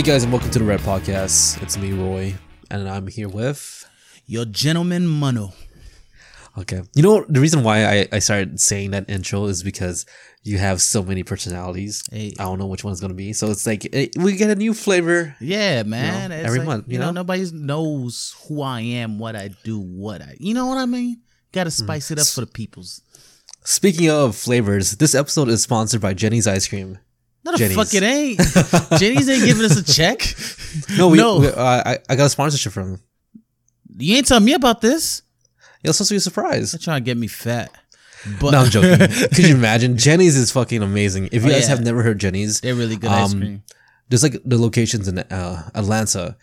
Hey guys, and welcome to the Red Podcast. It's me, Roy, and I'm here with. Your gentleman Mano. Okay, you know the reason why I, I started saying that intro is because you have so many personalities. Hey. I don't know which one's gonna be, so it's like eh, we get a new flavor. Yeah, man. It's every like, month, you You know, know? nobody knows who I am, what I do, what I. You know what I mean? Got to spice it up for the peoples. Speaking of flavors, this episode is sponsored by Jeni's Ice Cream. No, the fuck it ain't. Jeni's ain't giving us a check. No, we, No. we- uh, I I got a sponsorship from them. You ain't telling me about this. It was supposed to be a surprise. They're trying to get me fat. But No, I'm joking. Could you imagine? Jeni's is fucking amazing. If you Oh, guys yeah. have never heard Jeni's, they're really good ice Um, cream. there's like the locations in uh, Atlanta,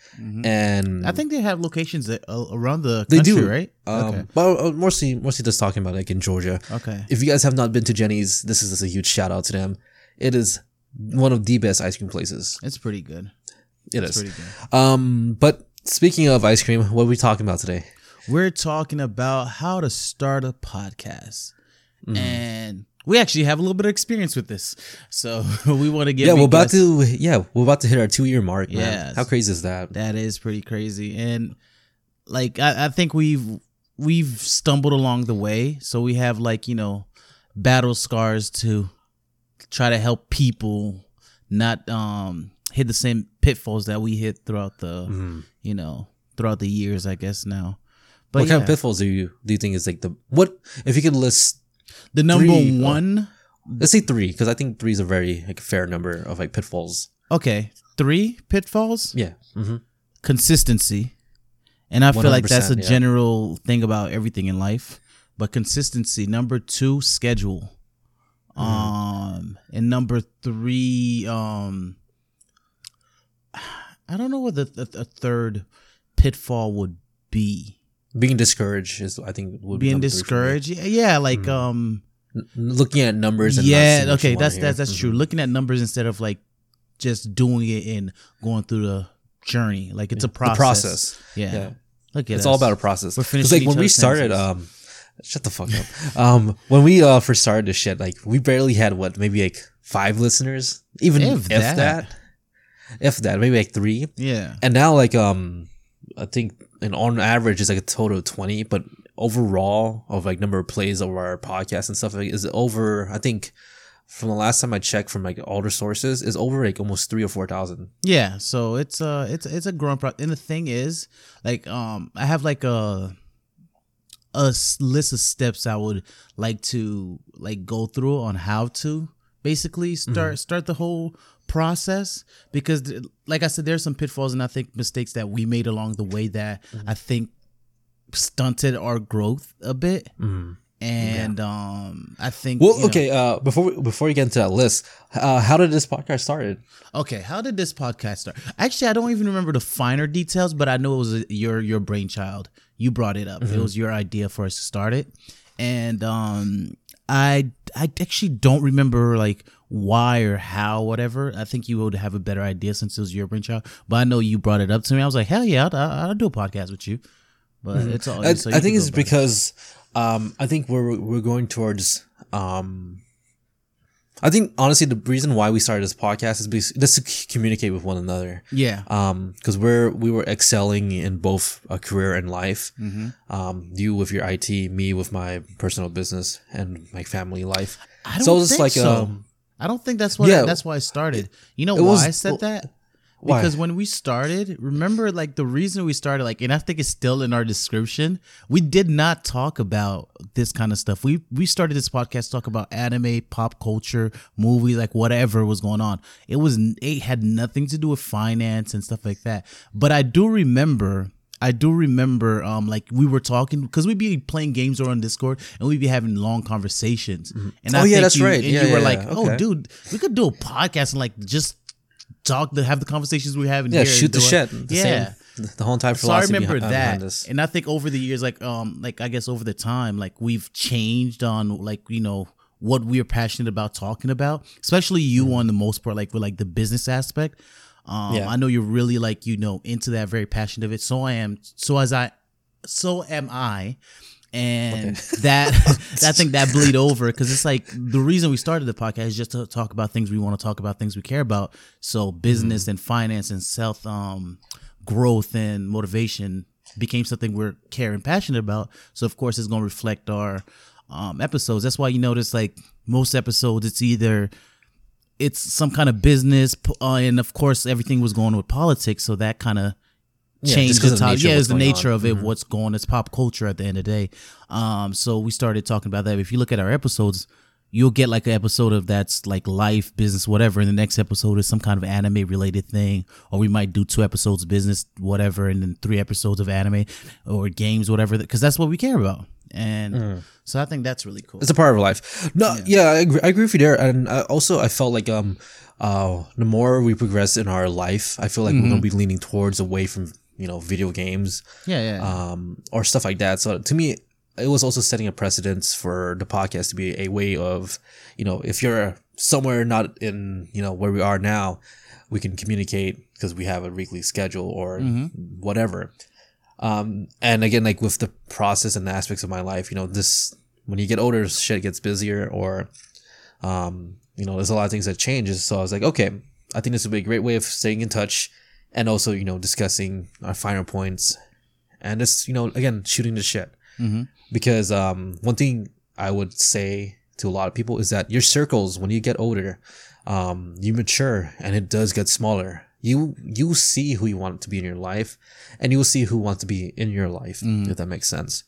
and I think they have locations that, uh, around the they country, do right? Um, okay. But uh, mostly, mostly just talking about like in Georgia. Okay. If you guys have not been to Jeni's, this is just a huge shout out to them. It is one of the best ice cream places. It's pretty good. It It's is. pretty good. Um, but speaking of ice cream, what are we talking about today? We're talking about how to start a podcast. Mm-hmm. And we actually have a little bit of experience with this. So we want to give yeah, we're about to. Yeah, we're about to hit our two year mark. Man. Yes. how crazy is that? That is pretty crazy. And like I, I think we've we've stumbled along the way. So we have like, you know, battle scars to try to help people not um hit the same pitfalls that we hit throughout the Mhm. you know, throughout the years, I guess now. But what kind of pitfalls do you do you think is like the what? If you could list, the number three, uh, one let's say three, because I think three is a very like fair number of like pitfalls. Okay, three pitfalls: Yeah. hmm consistency, and I feel like that's a yeah. general thing about everything in life. But consistency. Number two, schedule. Mm-hmm. Um, and number three, um, I don't know what the, the, the third pitfall would be. Being discouraged is, I think, would Being number three for me. discouraged, yeah, yeah, like um, N- looking at numbers and yeah, okay, that's that's that's Mhm. true. Looking at numbers instead of like just doing it and going through the journey, like it's a The process. process. Yeah. Yeah. Look at It's all about a process. We're finishing like when we started, sentences. um, shut the fuck up. um, when we uh first started this shit, like we barely had what, maybe like five listeners, even if, If that. that. if that, maybe like three. Yeah. And now, like, um, I think, and on average, it's like a total of twenty, but overall of like number of plays of our podcast and stuff like is over. I think from the last time I checked from like older sources, is over like almost three or four thousand. Yeah. So it's uh it's it's a growing process. And the thing is, like, um, I have like a a list of steps I would like to like go through on how to basically start start the whole process because th- like I said there's some pitfalls and I think mistakes that we made along the way that I think stunted our growth a bit and um I think Well, you know- okay. Uh, before we, before we get into that list, uh, how did this podcast started? Okay, how did this podcast start? Actually, I don't even remember the finer details, but I know it was your your brainchild. You brought it up. It was your idea for us to start it, and um, I I actually don't remember like why or how, whatever. I think you would have a better idea since it was your brainchild. But I know you brought it up to me. I was like, hell yeah, I'll, I'll do a podcast with you. But it's all. I, so I think it's about it. because um, I think we're we're going towards. Um, I think honestly, the reason why we started this podcast is because just to communicate with one another. yeah, Um, because we're we were excelling in both a career and life. Mm-hmm. Um, you with your IT, me with my personal business and my family life. I don't so it's think like so. um, I don't think that's what Yeah. that's why I started. You know why was- I said well, that? Why? Because when we started, remember like the reason we started, like, and I think it's still in our description. We did not talk about this kind of stuff. We we started this podcast to talk about anime, pop culture, movies, like whatever was going on. It was it had nothing to do with finance and stuff like that. But I do remember. I do remember, um, like we were talking because we'd be playing games or on Discord, and we'd be having long conversations. And Oh, I yeah, think that's you, right. And Yeah, you were yeah, like, yeah. "Oh, Okay. dude, we could do a podcast and like just talk, to have the conversations we're having yeah, here. shoot the it. shit. The yeah. same, the whole entire So I remember that, and I think over the years, like um, like I guess over the time, like we've changed on like you know what we're passionate about talking about, especially you on the most part, like with like the business aspect. Um, Yeah. I know you're really like you know into that, very passionate of it. So I am. So as I, so am I, and that I think that bleed over because it's like the reason we started the podcast is just to talk about things we want to talk about, things we care about. So business Mm-hmm. and finance and self um, growth and motivation became something we're care and passionate about. So of course it's going to reflect our um, episodes. That's why you notice like most episodes, it's either it's some kind of business, uh, and of course everything was going with politics. So that kind of Yeah, 'cause the of the topic. nature of Yeah, it's the nature on. of it, what's going. It's pop culture at the end of the day. Um, so we started talking about that. If you look at our episodes, you'll get like an episode of that's like life, business, whatever. And the next episode is some kind of anime related thing, or we might do two episodes business, whatever, and then three episodes of anime or games, whatever, because that's what we care about. And Mm. so I think that's really cool. It's a part of life. No, yeah, I, agree, I agree with you there. And I, also, I felt like um, uh, the more we progress in our life, I feel like we're gonna be leaning towards away from you know video games, Yeah, yeah. um, or stuff like that. So to me, it was also setting a precedence for the podcast to be a way of, you know, if you're somewhere not in you know where we are now, we can communicate because we have a weekly schedule or whatever. Um, and again, like with the process and the aspects of my life, you know, this when you get older, shit gets busier, or um, you know, there's a lot of things that changes. So I was like, okay, I think this would be a great way of staying in touch, and also you know discussing our finer points, and just you know again shooting the shit. Because um, one thing I would say to a lot of people is that your circles when you get older, um, you mature and it does get smaller. You you see who you want to be in your life, and you will see who wants to be in your life. If that makes sense.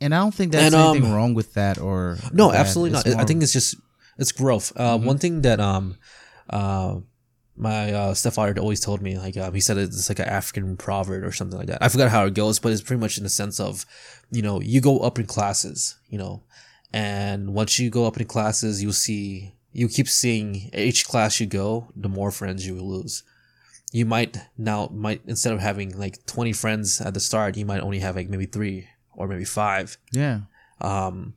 and I don't think there's and, um, anything wrong with that or No, bad. absolutely It's not. I think it's just it's growth. Uh, One thing that um uh my uh, stepfather always told me like um, he said it's like an African proverb or something like that. I forgot how it goes, but it's pretty much in the sense of you know you go up in classes, you know, and once you go up in classes, you'll see you keep seeing each class you go, the more friends you will lose. You might now might instead of having like twenty friends at the start, you might only have like maybe three or maybe five yeah. um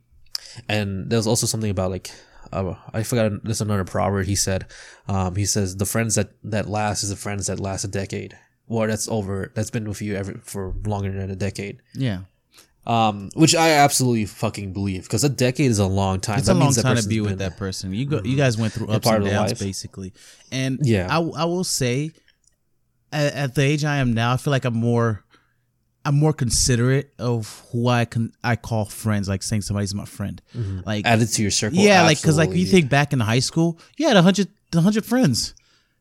and there's also something about like uh, i forgot there's another proverb he said. Um he says the friends that that last is the friends that last a decade. Well, that's over that's been with you ever for longer than a decade. Yeah. um which i absolutely fucking believe because a decade is a long time. It's That a long means that time to be with been- that person. You go, you guys went through ups and downs basically, and Yeah. I, I will say, at, at the age I am now, I feel like I'm more, I'm more considerate of who I can I call friends. Like saying somebody's my friend, like added to your circle yeah, like because like you think back in high school, you had a hundred, a hundred friends.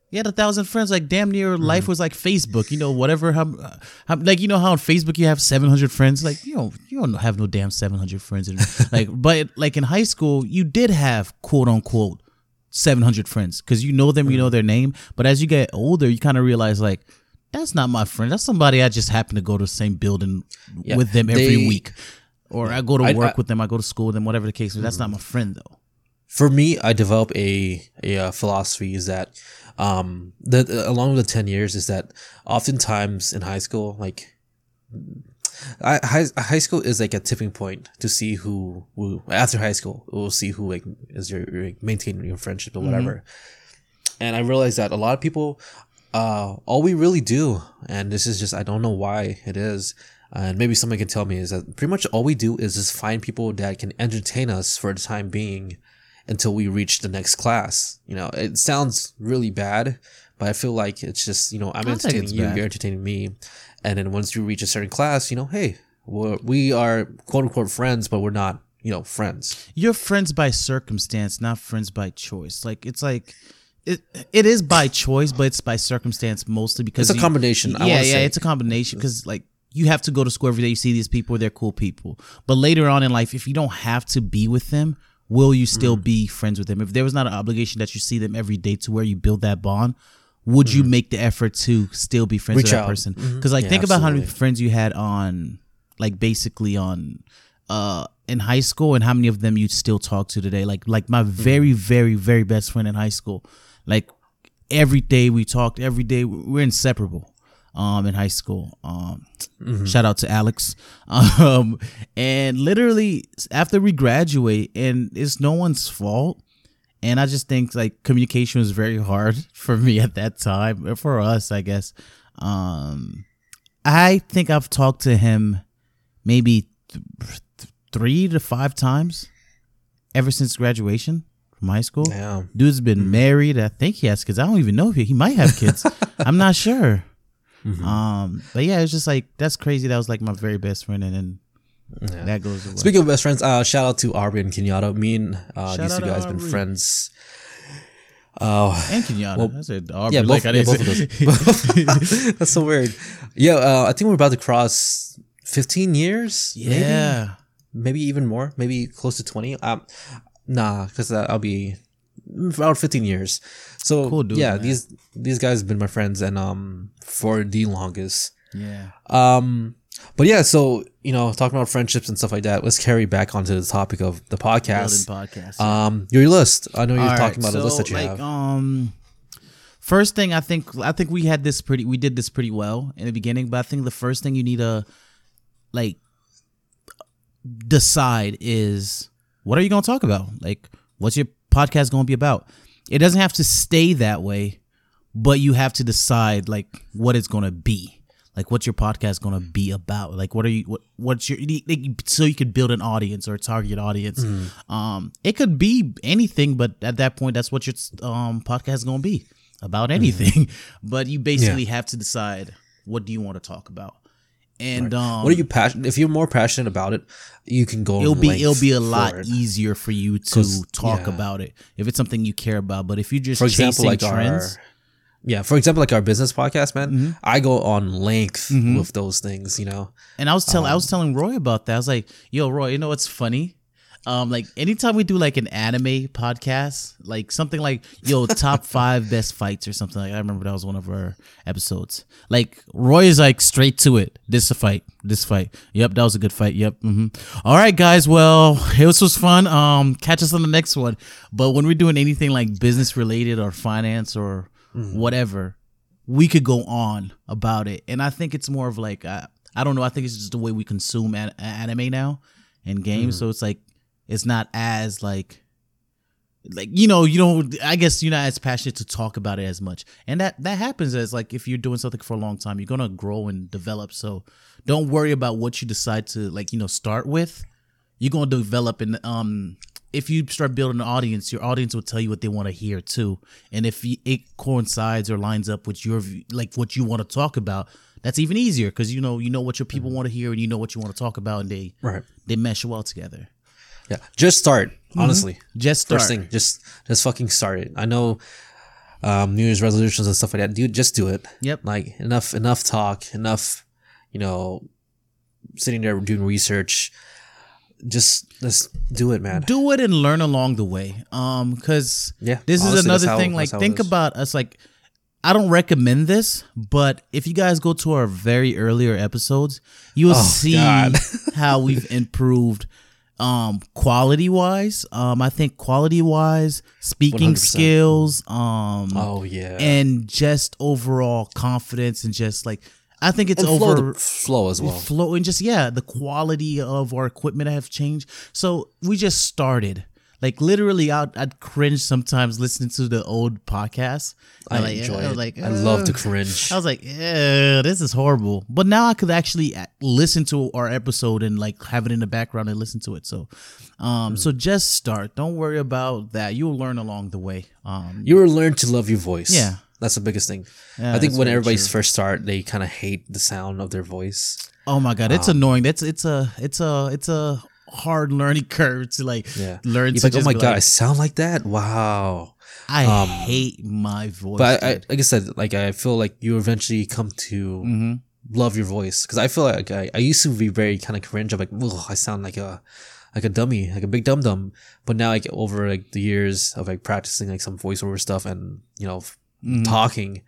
You had a thousand friends. Like damn near Mm-hmm. life was like Facebook. You know, whatever. How, how, like you know how on Facebook you have seven hundred friends. Like you don't you don't have no damn seven hundred friends. And, like but like in high school you did have quote unquote seven hundred friends because you know them, you know Mm-hmm. their name. But as you get older, you kind of realize like. That's not my friend. That's somebody I just happen to go to the same building Yeah, with them every they- week, or I go to I- work I- Mm-hmm. with them. I go to school with them. Whatever the case. is. That's not my friend though. for me, I develop a a uh, philosophy is that um that uh, along with the 10 years is that oftentimes in high school like I, high, high school is like a tipping point to see who, who after high school we'll see who like is your, your maintaining your friendship or whatever and i realized that a lot of people uh all we really do and this is just i don't know why it is and maybe someone can tell me is that pretty much all we do is just find people that can entertain us for the time being until we reach the next class you know it sounds really bad but i feel like it's just you know i'm entertaining you bad. you're entertaining me and then once you reach a certain class you know hey we're, we are quote unquote friends but we're not you know friends You're friends by circumstance, not friends by choice. Like it's like it it is by choice, but it's by circumstance mostly because It's a you- combination, I Yeah, yeah, say. it's a combination because like you have to go to school every day. You see these people; they're cool people. But later on in life, if you don't have to be with them, will you still Mm. be friends with them? If there was not an obligation that you see them every day to where you build that bond, would you make the effort to still be friends Mm. Reach with that out. person? Because like Yeah, think about how many friends you had on, like basically on, uh, in high school, and how many of them you still talk to today. Like like my very very very best friend in high school, like every day we talked. Every day we're inseparable. Um, in high school. Um, shout out to Alex. Um, and literally after we graduate, and it's no one's fault. And I just think like communication was very hard for me at that time, or for us, I guess. Um, I think I've talked to him maybe th- three to five times ever since graduation from high school. Yeah. Dude's been married. I think he has kids. I don't even know if he, he might have kids. I'm not sure. Mm-hmm. Um, but yeah, it's just like that's crazy. That was like my very best friend, and then Yeah. that goes away. Speaking of best friends, uh, shout out to Aubrey and Kenyatta. Me and uh, these two guys been friends. Oh, and Kenyatta. I said Aubrey. yeah, like both, I yeah, didn't both of those. That's so weird. Yeah, uh, I think we're about to cross 15 years. maybe? yeah. maybe even more, maybe close to 20. Um, nah, because I'll be about 15 years. So Cool dude, yeah, man. these these guys have been my friends and um for the longest. Yeah. Um, but yeah, so you know, talking about friendships and stuff like that. Let's carry back onto the topic of the Building podcast. podcast. Um, your list. I know you're All talking right, about a list so, that you like, have. Um, first thing I think I think we had this pretty we did this pretty well in the beginning, but I think the first thing you need to like decide is what are you going to talk about? Like, what's your podcast going to be about? It doesn't have to stay that way, but you have to decide like what it's going to be. Like, what's your podcast going to be about? Like, what are you? What, what's your? So you could build an audience or a target audience. Um, it could be anything, but at that point, that's what your um podcast is going to be about anything. but you basically have to decide what do you want to talk about. And um, what are you passionate? If you're more passionate about it, you can go. it'll be it'll be a lot it. easier for you to talk yeah. about it if it's something you care about. But if you're just For example, like trends, our yeah, for example, like our business podcast, man. Mm-hmm. I go on length with those things. You know, and I was telling Um, I was telling Roy about that. I was like, "Yo, Roy, you know what's funny? Um, like anytime we do like an anime podcast, like something like yo top five best fights or something like I remember that was one of our episodes. Like Roy is like straight to it. This a fight. This fight. Yep, that was a good fight. Yep. hmm All right, guys. Well, this was fun. Um, catch us on the next one. But when we're doing anything like business related or finance or whatever, we could go on about it. And I think it's more of like uh, I don't know. I think it's just the way we consume an- anime now and games. So it's like it's not as like like you know you don't i guess you're not as passionate to talk about it as much. And that that happens as like if you're doing something for a long time you're gonna grow and develop. So don't worry about what you decide to like you know start with. You're gonna develop and um if you start building an audience your audience will tell you what they want to hear too. And if it coincides or lines up with your like what you want to talk about that's even easier because you know you know what your people want to hear and you know what you want to talk about and they right? they mesh well together Yeah, just start. Honestly, just start. first thing, just just fucking start it. I know um, New Year's resolutions and stuff like that. Dude, just do it. Yep. Like enough, enough talk, enough. You know, sitting there doing research. Just let's do it, man. do it and learn along the way um because Yeah, this honestly, is another thing like how think about us like i don't recommend this but if you guys go to our very earlier episodes you will Oh, see how we've improved um quality wise um i think quality wise speaking 100%. skills um Oh yeah, and just overall confidence and just like i think it's and over flow, flow as well. flow and just yeah the quality of our equipment have changed so we just started like literally I'd, I'd cringe sometimes listening to the old podcasts I like, enjoy I was it. like I love to cringe. I was like, yeah, this is horrible. But now I could actually uh, listen to our episode and like have it in the background and listen to it. So, um, so just start. Don't worry about that. You'll learn along the way. Um, you will learn to love your voice. Yeah. that's the biggest thing. Yeah, I think when very everybody's true. first start, they kind of hate the sound of their voice. oh my god, Um, it's annoying. That's it's a it's a it's a hard learning curve to like Yeah, learn to like, oh my god, I sound like that. Wow. I um, hate my voice. But I, I, like I said, like I feel like you eventually come to Mm-hmm. love your voice because I feel like I, I used to be very kind of cringe. I'm like, oh, I sound like a like a dummy, like a big dum dum. But now, like over like the years of like practicing like some voiceover stuff and you know Mm-hmm. talking,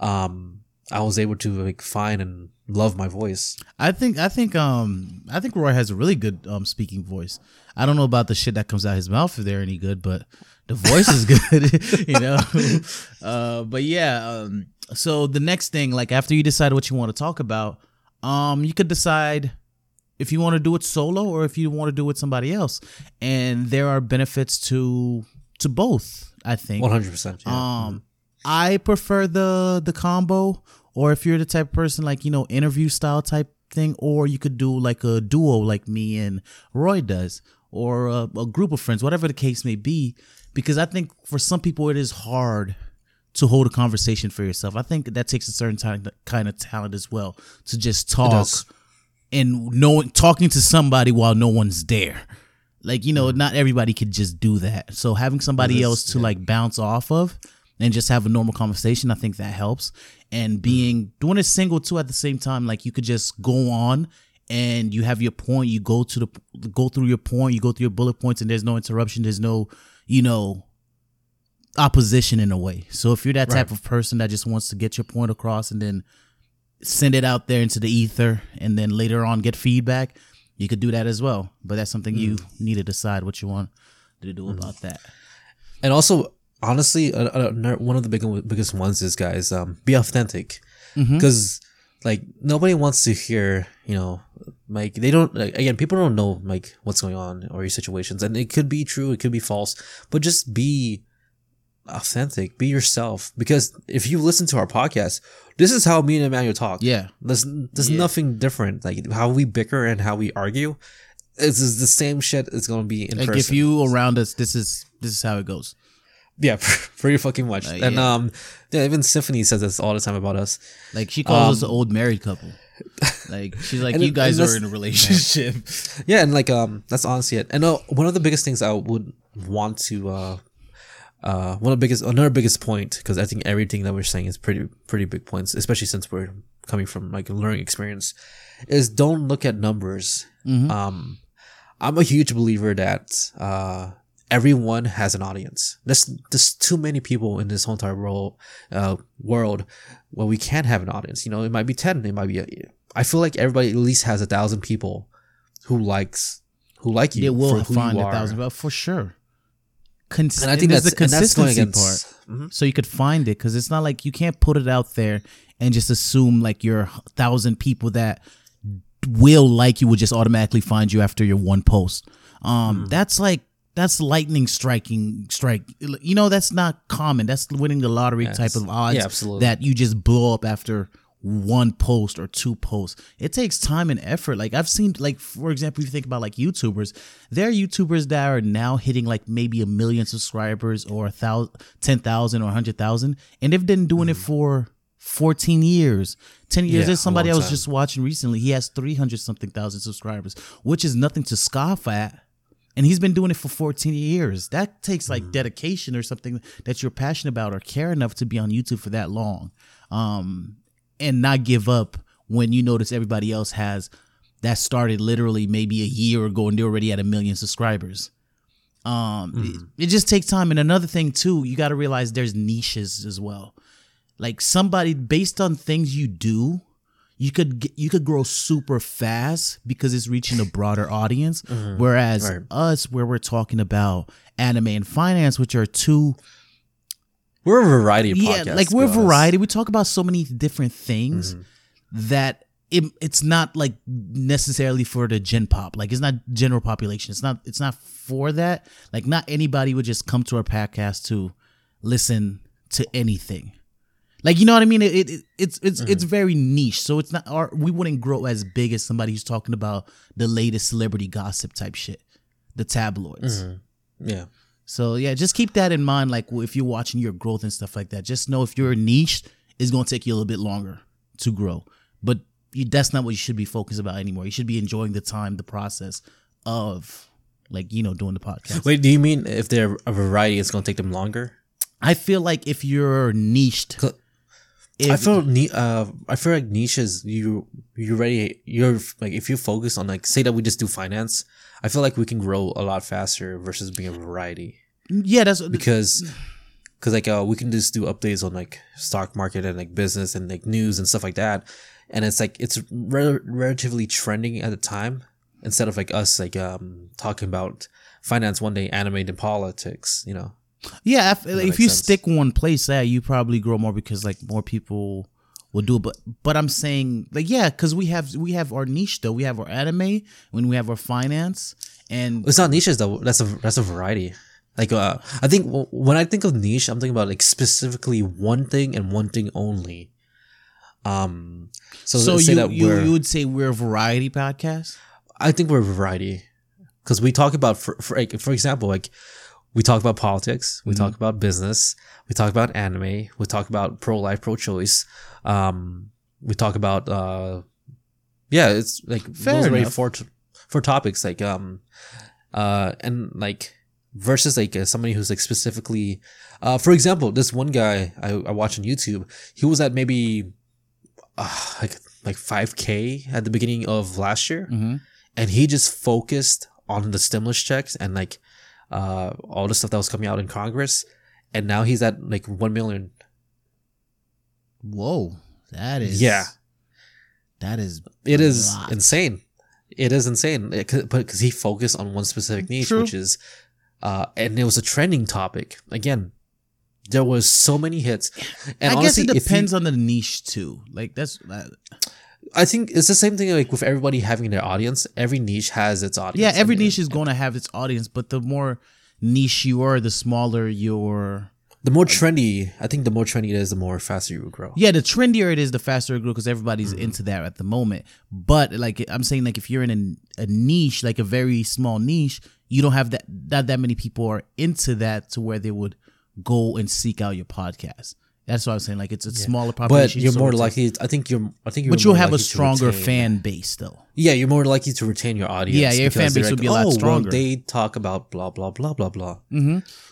um, I was able to like find and love my voice. I think I think um I think Roy has a really good um speaking voice. I don't know about the shit that comes out his mouth if they're any good, but the voice is good, you know. Uh, but yeah, um, so the next thing, like after you decide what you want to talk about, um, you could decide if you want to do it solo or if you want to do it with somebody else, and there are benefits to to both. I think One hundred percent. um, I prefer the the combo, or if you're the type of person like you know interview style type thing, or you could do like a duo, like me and Roy does, or a, a group of friends, whatever the case may be. Because I think for some people it is hard to hold a conversation for yourself. I think that takes a certain time, kind of talent as well to just talk and knowing talking to somebody while no one's there. Like you know, not everybody could just do that. So having somebody else to like bounce off of and just have a normal conversation, I think that helps. And mm. being doing it single too at the same time, like you could just go on and you have your point. You go to the go through your point. You go through your bullet points, and there's no interruption. There's no you know opposition in a way. So if you're that type Right. of person that just wants to get your point across and then send it out there into the ether and then later on get feedback, you could do that as well. But that's something you mm. need to decide what you want to do mm. about that. And also, honestly, uh, uh, one of the big, biggest ones is guys, um, be authentic, because like nobody wants to hear, you know, like they don't. Like, again, people don't know like what's going on or your situations, and it could be true, it could be false, but just be authentic, be yourself. Because if you listen to our podcast, this is how me and Emmanuel talk. Yeah. There's there's Yeah. nothing different. Like how we bicker and how we argue, it's is the same shit. It's gonna be in Like person. if you around us, this is this is how it goes. Yeah, pretty fucking much. And yeah. um, yeah, even Symphony says this all the time about us. Like she calls us an old married couple. Like she's like, Um, you guys are in a relationship. Yeah, and like um, that's honestly it. And uh, one of the biggest things I would want to uh, uh, one of the biggest another biggest point because I think everything that we're saying is pretty pretty big points, especially since we're coming from like a learning experience, is don't look at numbers. Um, I'm a huge believer that uh, everyone has an audience. There's there's too many people in this whole entire world uh, world where we can't have an audience. You know, it might be ten, it might be. I feel like everybody at least has a thousand people who likes who like you. They will find a thousand, but for sure. Cons- And I think there's that's the and that's consistency against. part. Mhm. so you could find it because it's not like you can't put it out there and just assume like your thousand people that will like you will just automatically find you after your one post um Mm. that's like that's lightning striking strike. You know that's not common. That's winning the lottery Yes. type of odds Yeah, absolutely. that you just blow up after one post or two posts. It takes time and effort. Like i've seen like for example if you think about like youtubers there are youtubers that are now hitting like maybe a million subscribers or a thousand 10,000 or 100,000 and they've been doing it for 14 years. 10 years Mm-hmm. Yeah, there's somebody I was just watching recently. He has 300 something thousand subscribers which is nothing to scoff at and he's been doing it for 14 years. That takes like dedication or something that you're passionate about or care enough to be on youtube for that long um and not give up when you notice everybody else has that started literally maybe a year ago and they're already at a million subscribers. Um it, it just takes time. And another thing too you got to realize there's niches as well. Like somebody based on things you do you could get, you could grow super fast because it's reaching a broader audience whereas Right. us where we're talking about anime and finance which are two We're a variety of yeah podcasts. like we're honest. variety we talk about so many different things Mm-hmm. that it, it's not like necessarily for the gen pop like it's not general population it's not it's not for that like not anybody would just come to our podcast to listen to anything like you know what I mean? It, it it's it's it's Mm-hmm. very niche, so it's not. Our, we wouldn't grow as big as somebody who's talking about the latest celebrity gossip type shit, the tabloids. Mm-hmm. Yeah. So yeah, just keep that in mind. Like if you're watching your growth and stuff like that, just know if you're niche, it's gonna take you a little bit longer to grow. But you, that's not what you should be focused about anymore. You should be enjoying the time, the process of like you know doing the podcast. Wait, do you mean if they're a variety, it's gonna take them longer? I feel like if you're niched, if, I feel uh, I feel like niches. You you ready? You're like if you focus on like say that we just do finance. I feel like we can grow a lot faster versus being a variety yeah, that's because because like uh we can just do updates on like stock market and like business and like news and stuff like that, and it's like it's re- relatively trending at the time instead of like us like um talking about finance one day, anime and politics. You know. Yeah, if, if you sense. stick one place, yeah, you probably grow more because like more people will do it. But but I'm saying like yeah, because we have we have our niche though. We have our anime, when we have our finance, and It's not niches though. That's a that's a variety. Like uh, I think w- when I think of niche, I'm thinking about like specifically one thing and one thing only. Um, so, So, you, that you you would say we're a variety podcast? I think we're a variety because we talk about, for, for like, for example, like we talk about politics, we Mm-hmm. talk about business, we talk about anime, we talk about pro life, pro choice. Um, we talk about, uh, yeah, it's like Fair those are already enough. four t- four topics like um, uh, and like versus like uh, somebody who's like specifically, uh, for example, this one guy I, I watch on YouTube, he was at maybe, uh, like like five k at the beginning of last year Mm-hmm. and he just focused on the stimulus checks and like uh all the stuff that was coming out in Congress, and now he's at like one million. Whoa, that is Yeah. that is it is lot. insane. It is insane, It but because he focused on one specific niche, True. which is, uh, and it was a trending topic. Again, there was so many hits, and I honestly, guess it if you- depends on the niche too. Like that's uh, I think it's the same thing like with everybody having their audience. Every niche has its audience. yeah. Every and- niche is going to have its audience, but the more niche you are, the smaller your The more trendy, I think, the more trendy it is, the more faster you will grow. yeah. The trendier it is, the faster it grows because everybody's Mm-hmm. into that at the moment. But like I'm saying, like if you're in a, a niche, like a very small niche, you don't have that. Not that many people are into that to where they would go and seek out your podcast. That's what I was saying. Like it's a smaller population, But you're so more likely. I think you're. I think you're. But you'll have a stronger fan base though. Yeah, you're more likely to retain your audience. Yeah, your fan base would be a lot "Oh, well, stronger." they talk about blah blah blah blah blah.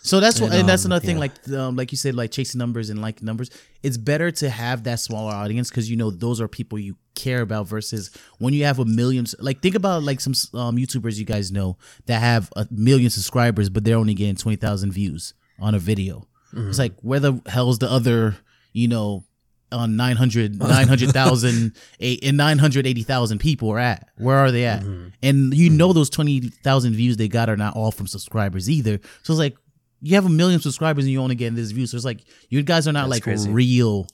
So that's what, And, and that's um, another thing. yeah. Like, um, like you said, like chasing numbers and like numbers. It's better to have that smaller audience because you know those are people you care about. Versus when you have a million. Like, think about like some um, YouTubers you guys know that have a million subscribers, but they're only getting twenty thousand views on a video. Mm-hmm. It's like where the hell's the other? You know. On 900, 900,000, and 980,000 people are at. Where are they at? Mm-hmm. And you know those 20,000 views they got are not all from subscribers either. So it's like, you have a million subscribers and you only getting this view. So it's like, you guys are not That's like crazy. real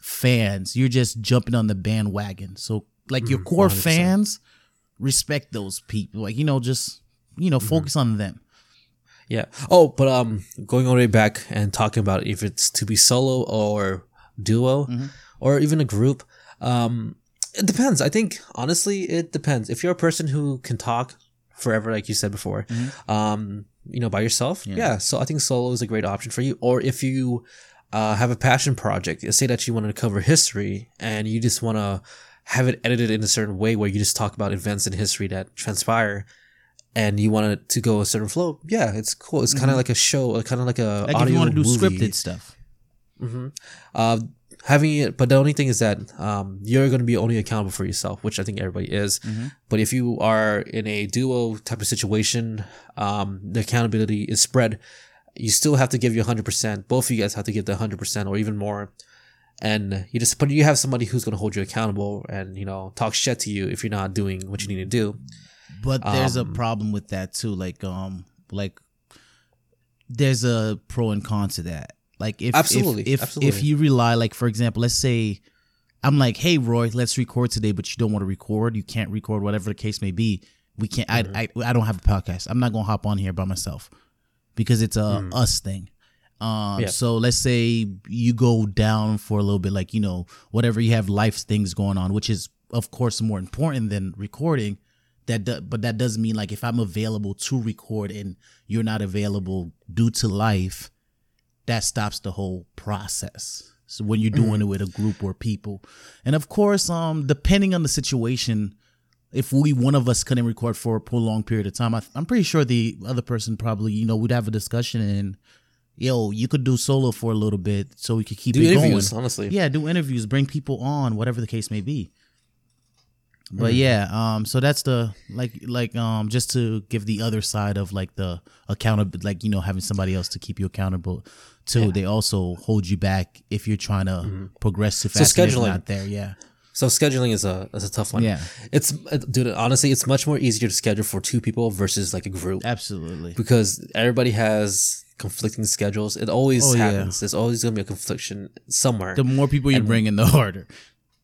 fans. You're just jumping on the bandwagon. So like your Mm, core 100%. fans, respect those people. Like, you know, just, you know, Mm-hmm. focus on them. Yeah. Oh, but um, going all the way back and talking about if it's to be solo or duo Mm-hmm. or even a group, um, it depends. I think honestly, it depends. If you're a person who can talk forever, like you said before, um, you know, by yourself, Mm-hmm. Yeah. yeah. So I think solo is a great option for you. Or if you uh, have a passion project, say that you want to cover history and you just want to have it edited in a certain way where you just talk about events in history that transpire and you want it to go a certain flow, yeah, it's cool. It's kind of like a show, kind of like a Mm-hmm. Like audio if you want to do movie. scripted stuff. Uh, having it, but the only thing is that um, you're going to be only accountable for yourself, which I think everybody is. Mm-hmm. But if you are in a duo type of situation, um, the accountability is spread. You still have to give you 100%. Both of you guys have to give the 100% or even more. And you just, but you have somebody who's going to hold you accountable and, you know, talk shit to you if you're not doing what you need to do. But there's Um, a problem with that too. Like um like there's a pro and con to that. Like if Absolutely, if if, absolutely. if you rely like for example, let's say I'm like, hey Roy, let's record today, but you don't want to record, you can't record, whatever the case may be. We can't. Mm-hmm. I, I I don't have a podcast. I'm not gonna hop on here by myself because it's a us thing. Um, Mm. Yeah. so let's say you go down for a little bit, like you know, whatever you have life things going on, which is of course more important than recording. That, do, but that doesn't mean like if I'm available to record and you're not available due to life, that stops the whole process. So when you're doing it with a group or people, and of course, um, depending on the situation, if we one of us couldn't record for a prolonged period of time, I, I'm pretty sure the other person probably, you know, would have a discussion and, yo, you could do solo for a little bit so we could keep Do it interviews, going. honestly. Yeah, do interviews, bring people on, whatever the case may be. But Mm. yeah, um, so that's the like like um just to give the other side of like the accountable like you know having somebody else to keep you accountable too. Yeah. They also hold you back if you're trying to progress too So fast. and it's scheduling. not there, yeah, So scheduling is a is a tough one. Yeah. it's uh, dude. Honestly, it's much more easier to schedule for two people versus like a group absolutely. because everybody has conflicting schedules. It always Oh, yeah. happens. There's always gonna be a confliction somewhere. The more people you bring in, the harder.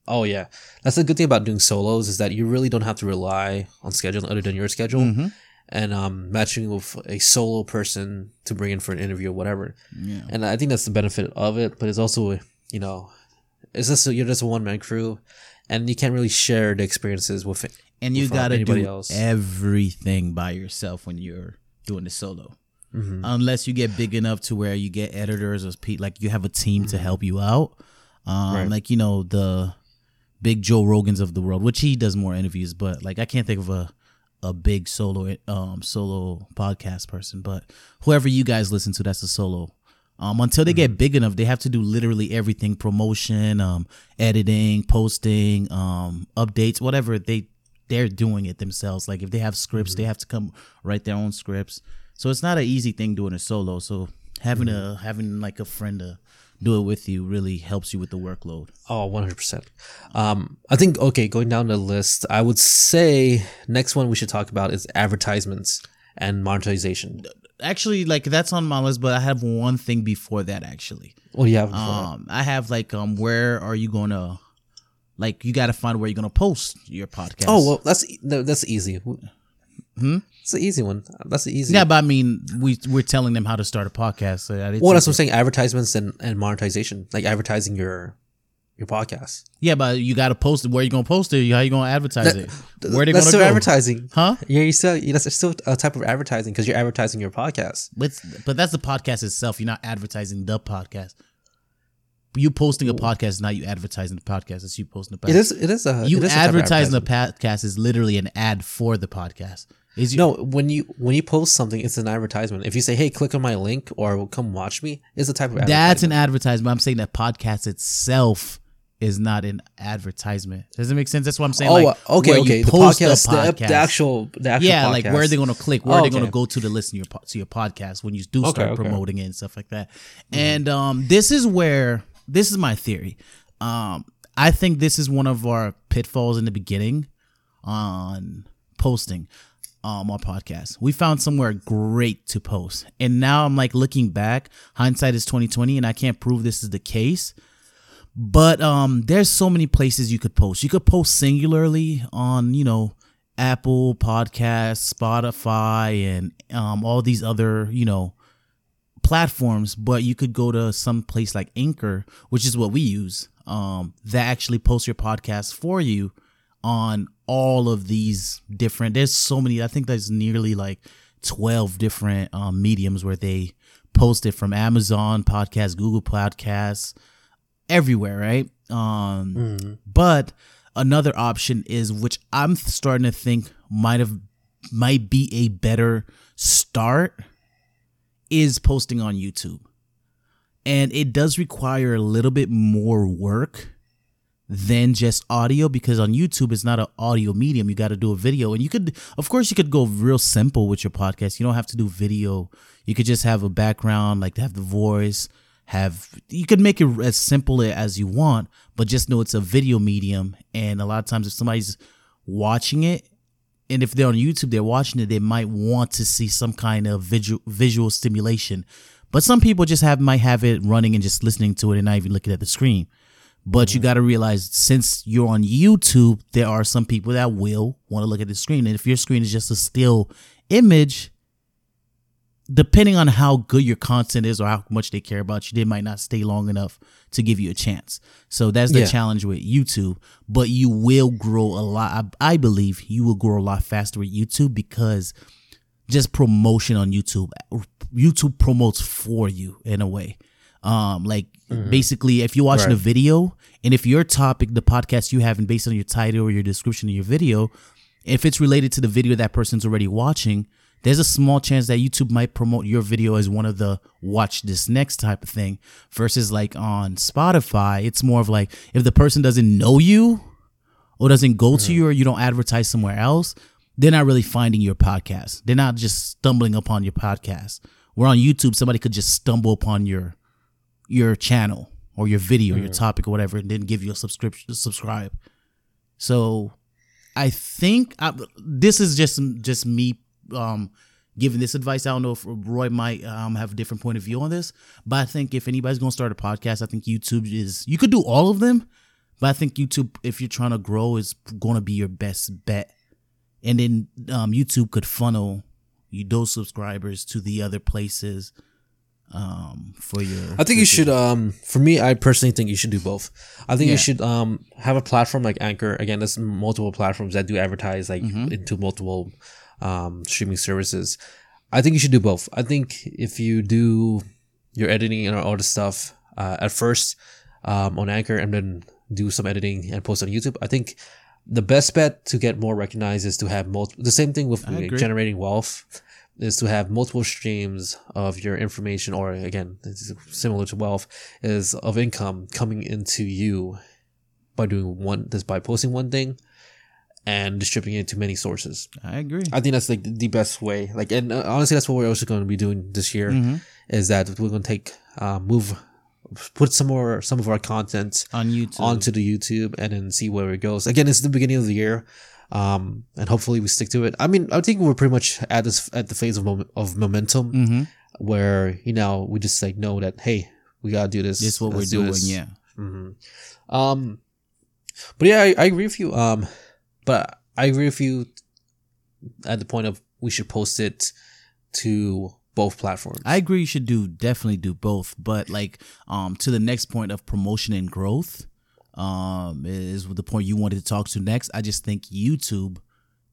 Oh yeah, that's the good thing about doing solos is that you really don't have to rely on scheduling other than your schedule. Mm-hmm. And um, matching with a solo person to bring in for an interview or whatever, Yeah. and I think that's the benefit of it. But it's also, you know, it's just you're just a one man crew, and you can't really share the experiences with it. and you uh, gotta do else. everything by yourself when you're doing the solo. Unless you get big enough to where you get editors or like you have a team to help you out, um, Right. like you know the big Joe Rogans of the world, which he does more interviews, but like I can't think of a a big solo um solo podcast person, but whoever you guys listen to, that's a solo. Um, until they get big enough, they have to do literally everything: promotion, um, editing, posting, um, updates, whatever they they're doing it themselves. Like if they have scripts, they have to come write their own scripts. So it's not an easy thing doing a solo. So having a having like a friend to do it with you really helps you with the workload. Oh, 100%. Um, I think, okay, going down the list, I would say next one we should talk about is advertisements and monetization. Actually, like that's on my list, but I have one thing before that. Actually, What yeah. before? um, I have like um, where are you gonna, like, you got to find where you're gonna post your podcast. oh, well, that's that's easy. Hmm? It's the easy one. That's the easy yeah, but I mean, we we're telling them how to start a podcast. So Well, that's what I'm saying. Advertisements and, and monetization, like advertising your your podcast. yeah, but you got to post it. Where you gonna post it? How you gonna advertise it? Where they that's gonna still go? advertising, Huh? Yeah, you still that's still a type of advertising because you're advertising your podcast. But but that's the podcast itself. You're not advertising the podcast. You posting a podcast is not you advertising the podcast. It's you posting the podcast. It is. It is a. you is a advertising the podcast is literally an ad for the podcast. Is you, No, when you when you post something, it's an advertisement. If you say, "Hey, click on my link" or "Come watch me," it's a type of advertisement. that's an advertisement. I'm saying that podcast itself is not an advertisement. Does it make sense? That's what I'm saying. Oh, like, okay, okay. The a podcast, the, the actual, the actual. yeah, like where are they going to click? Where Oh, are they going to go to to listen to your to your podcast when you do start okay. promoting it and stuff like that? And um, this is where this is my theory. Um, I think this is one of our pitfalls in the beginning on posting um our podcast. We found somewhere great to post, and now I'm like looking back. Hindsight is 2020, and I can't prove this is the case. But um, there's so many places you could post. You could post singularly on, you know, Apple Podcasts, Spotify, and um, all these other, you know, platforms. But you could go to some place like Anchor, which is what we use, um, that actually posts your podcast for you on all of these different. There's so many. I think there's nearly like 12 different um, mediums where they post it from Amazon Podcasts, Google Podcasts, everywhere, right? Um, but another option is which I'm starting to think might have might be a better start is posting on YouTube. And it does require a little bit more work than just audio because on YouTube it's not an audio medium. You got to do a video, and you could, of course, you could go real simple with your podcast. You don't have to do video. You could just have a background, like have the voice. Have you could make it as simple as you want, but just know it's a video medium. And a lot of times, if somebody's watching it, and if they're on YouTube, they're watching it, they might want to see some kind of visual visual stimulation. But some people just have might have it running and just listening to it and not even looking at the screen. But you got to realize since you're on YouTube, there are some people that will want to look at the screen. And if your screen is just a still image, depending on how good your content is or how much they care about you, they might not stay long enough to give you a chance. So that's the Yeah. challenge with YouTube. But you will grow a lot. I, I believe you will grow a lot faster with YouTube because just promotion on YouTube. YouTube promotes for you in a way. Um, like basically, if you're watching a video and if your topic, the podcast you have, and based on your title or your description of your video, if it's related to the video that person's already watching, there's a small chance that YouTube might promote your video as one of the watch this next type of thing. Versus like on Spotify, it's more of like if the person doesn't know you or doesn't go to mm. you or you don't advertise somewhere else, they're not really finding your podcast. They're not just stumbling upon your podcast. Where on YouTube, somebody could just stumble upon your your channel or your video, your mm. topic or whatever, and then give you a subscription, subscribe. So, I think I, this is just just me um, giving this advice. I don't know if Roy might um, have a different point of view on this, but I think if anybody's gonna start a podcast, I think YouTube is. You could do all of them, but I think YouTube, if you're trying to grow, is going to be your best bet. And then um, YouTube could funnel you those subscribers to the other places um for your I think you should. Um, for me, I personally think you should do both. I think Yeah. you should um have a platform like Anchor. Again, there's multiple platforms that do advertise like Mm-hmm. into multiple um streaming services. I think you should do both. I think if you do your editing and all the stuff uh, at first um, on Anchor and then do some editing and post on YouTube, I think the best bet to get more recognized is to have multiple. The same thing with generating wealth is to have multiple streams of your information, or again, this similar to wealth, is of income coming into you by doing one, just by posting one thing and distributing it to many sources. I agree. I think that's like the best way. Like, and uh, honestly, that's what we're also going to be doing this year. Mhm. Is that we're going to take, uh, move, put some more, some of our content On YouTube. onto the YouTube and then see where it goes. Again, it's the beginning of the year, um, and hopefully we stick to it. I mean, I think we're pretty much at this at the phase of mom- of momentum mm-hmm. where you know we just like know that hey, we gotta do this. This is what Let's we're do doing. this. Yeah. hmm Um, but yeah, I, I agree with you. Um, but I agree with you at the point of we should post it to both platforms. I agree. You should do definitely do both, but like um to the next point of promotion and growth, um is the point you wanted to talk to next. I just think YouTube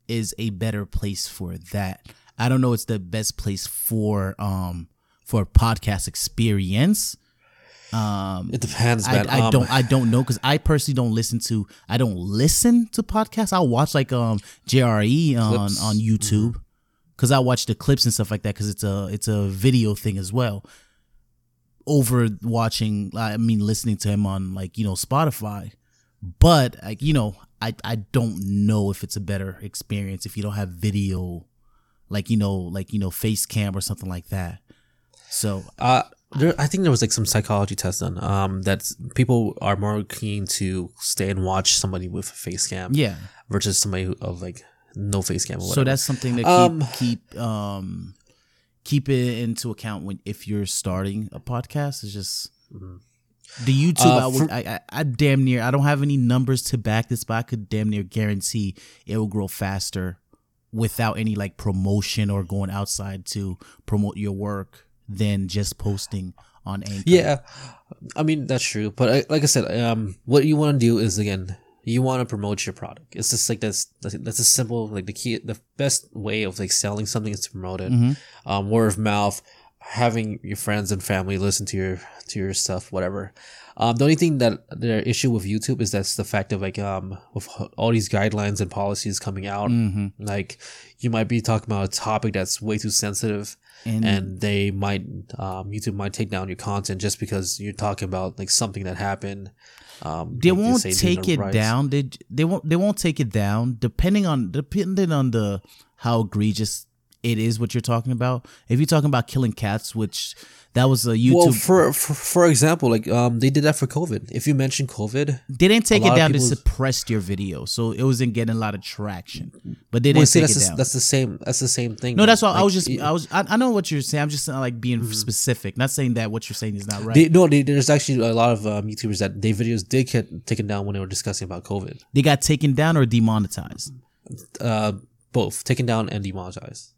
is a better place for that. I don't know it's the best place for um for podcast experience. Um it depends, I. I Um, don't I don't know because I personally don't listen to I don't listen to podcasts. I'll watch like um JRE on Clips. on YouTube because I watch the clips and stuff like that because it's a it's a video thing as well. Over watching, I mean, listening to him on like you know Spotify, but like you know, I I don't know if it's a better experience if you don't have video, like you know, like you know, face cam or something like that. So Uh, there, I think there was like some psychology test done. Um, that people are more keen to stay and watch somebody with a face cam yeah, versus somebody who, of like no face cam. Or So that's something to keep Um, keep um keep it into account when if you're starting a podcast. It's just the YouTube. Uh, I, would, for- I, I I damn near. I don't have any numbers to back this, but I could damn near guarantee it will grow faster without any like promotion or going outside to promote your work than just posting on Anchor. yeah. I mean that's true, but I, like I said, um, what you want to do is again, you want to promote your product. It's just like that's that's a simple like the key, the best way of like selling something is to promote it. Mhm. Um, word of mouth, having your friends and family listen to your to your stuff, whatever. Um, the only thing that the issue with YouTube is that's the fact of like um with all these guidelines and policies coming out, Mhm. like you might be talking about a topic that's way too sensitive And, and they might um, YouTube might take down your content just because you're talking about like something that happened. Um, they like, won't take it riots. down. They they won't they won't take it down depending on depending on the how egregious it is what you're talking about. If you're talking about killing cats, which that was a YouTube, Well, for, for for example, like um, they did that for COVID. If you mention COVID, they didn't take it down. They suppressed your video, so it wasn't getting a lot of traction. But they didn't see, take that's it the, down. that's the same. That's the same thing. no, that's all. I was just it- I was I, I know what you're saying. I'm just like being specific, not saying that what you're saying is not right. They, no, they, there's actually a lot of um, YouTubers that their videos did get taken down when they were discussing about COVID. they got taken down or demonetized. Uh, both taken down and demonetized.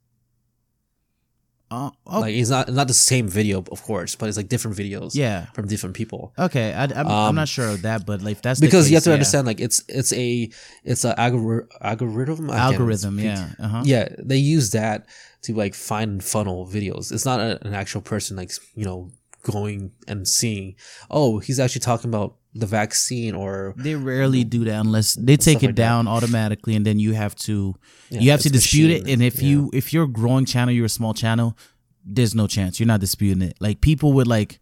Oh, Like it's not not the same video, of course, but it's like different videos. yeah. from different people. Okay, I, I'm, I'm Um, not sure of that, but like that's because you have to yeah. understand like it's it's a it's a algor- algorithm I algorithm. Yeah. Uh-huh. yeah they use that to like find funnel videos it's not a, an actual person like you know going and seeing oh he's actually talking about the vaccine or They rarely do that unless they take it like that. down automatically, and then you have to Yeah, you have to dispute machine, it. And if yeah. you if you're a growing channel, you're a small channel, there's no chance you're not disputing it. Like people would like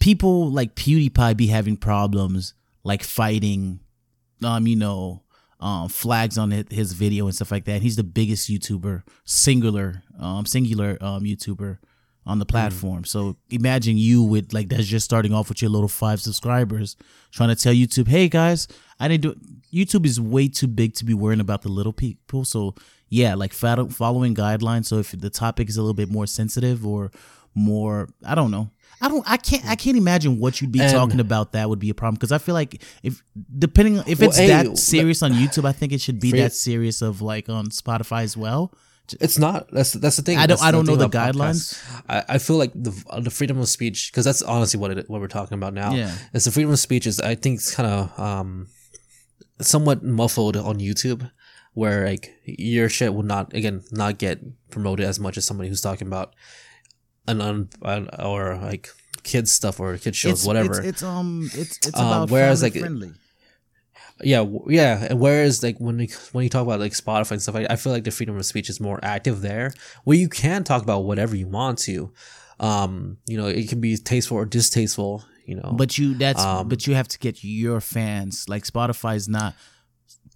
people like PewDiePie be having problems like fighting, um, you know, um, flags on his video and stuff like that. He's the biggest YouTuber, singular, um, singular um YouTuber on the mm-hmm. platform. So imagine you with like that's just starting off with your little five subscribers, trying to tell YouTube, hey guys, I didn't do. YouTube is way too big to be worrying about the little people. So yeah, like follow- following guidelines. So if the topic is a little bit more sensitive or more, I don't know. I don't. I can't. I can't imagine what you'd be And- talking about. That would be a problem because I feel like if depending on if Well, it's hey, that serious on YouTube, I think it should be that serious of like on Spotify as well. It's not. That's that's the thing. I don't- That's I don't know the guidelines. I, I feel like the the freedom of speech because that's honestly what it what we're talking about now. Yeah. It's the freedom of speech is I think it's kind of um somewhat muffled on YouTube where like your shit will not again not get promoted as much as somebody who's talking about an un or like kids stuff or kids shows it's, whatever. It's, it's um it's it's Um, about whereas, family like, friendly. Yeah yeah and whereas like when you, when you talk about like spotify and stuff I, I feel like the freedom of speech is more active there where you can talk about whatever you want to um you know it can be tasteful or distasteful you know But you that's Um, but you have to get your fans. Like Spotify is not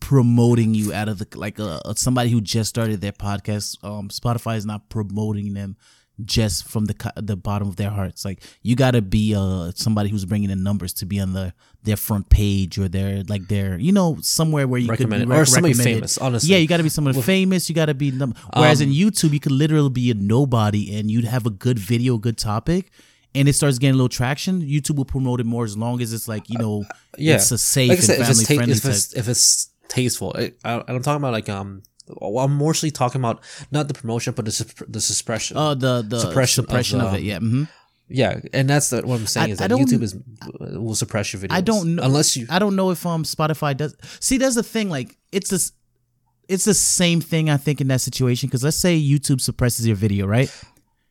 promoting you out of the like uh, somebody who just started their podcast. Um, Spotify is not promoting them just from the the bottom of their hearts. Like you got to be uh somebody who's bringing in numbers to be on the their front page or their like their you know somewhere where you could be Or rec- somebody famous, honestly. Yeah, you got to be someone famous. You got to be num- whereas in YouTube you could literally be a nobody and you'd have a good video, good topic. And it starts getting a little traction. YouTube will promote it more as long as it's like you know, yeah it's a safe Like said, and if family ta- friendly if it's, if it's tasteful I, I, i'm talking about like um well, I'm mostly talking about not the promotion, but the sup- the suppression. Oh, the the Suppression suppression, of of, it. Yeah. hmm yeah, and that's the, what I'm saying I- is that YouTube is will suppress your videos. I don't know unless you. I don't know if um Spotify does. See, there's the thing. Like, it's this. It's the same thing I think in that situation because let's say YouTube suppresses your video, right?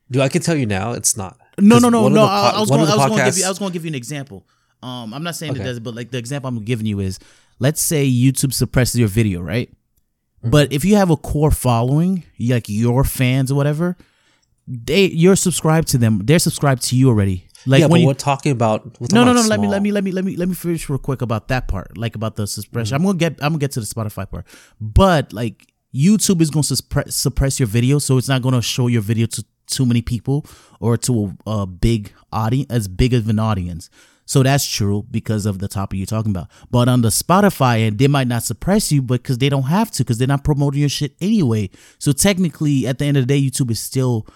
Do I can tell you now? It's not. No, no, no, no. I, po- I was going. I was going to give you. I was going to give you an example. Um, I'm not saying Okay. it does, but like the example I'm giving you is, let's say YouTube suppresses your video, right? Mm-hmm. But if you have a core following, like your fans or whatever, they you're subscribed to them. They're subscribed to you already. Like yeah, when you we're talking about. We're talking no, no, no. Let me, let me, let me, let me, let me finish real quick about that part, like about the suppression. I'm gonna get, I'm gonna get to the Spotify part, but like YouTube is gonna suppress, suppress your video, so it's not gonna show your video to too many people or to a, a big audience, as big of an audience. So that's true because of the topic you're talking about. But on the Spotify end, they might not suppress you, but because they don't have to, because they're not promoting your shit anyway. So technically, at the end of the day, YouTube is still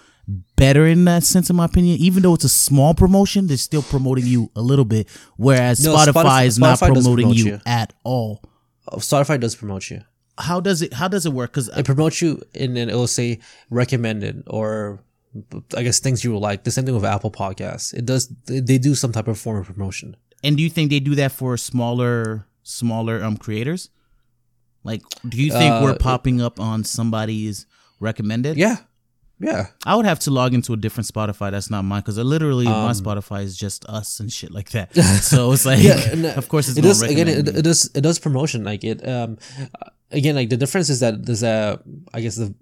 better in that sense, in my opinion. Even though it's a small promotion, they're still promoting you a little bit. Whereas No, Spotify, Spotify- is not Spotify promoting promote you, you. at all. Oh, Spotify does promote you. How does it? How does it work? Because It promotes you, and then it will say recommended or. I guess things you will like. The same thing with Apple Podcasts. It does. They do some type of form of promotion. and do you think they do that for smaller, smaller um creators? Like, do you think Uh, we're popping up on somebody's recommended? Yeah, yeah. I would have to log into a different Spotify. That's not mine because literally my Um, Spotify is just us and shit like that. So it's like, yeah, of course, it's it does again. It, it does it does promotion like it. Um, again, like the difference is that there's a I guess the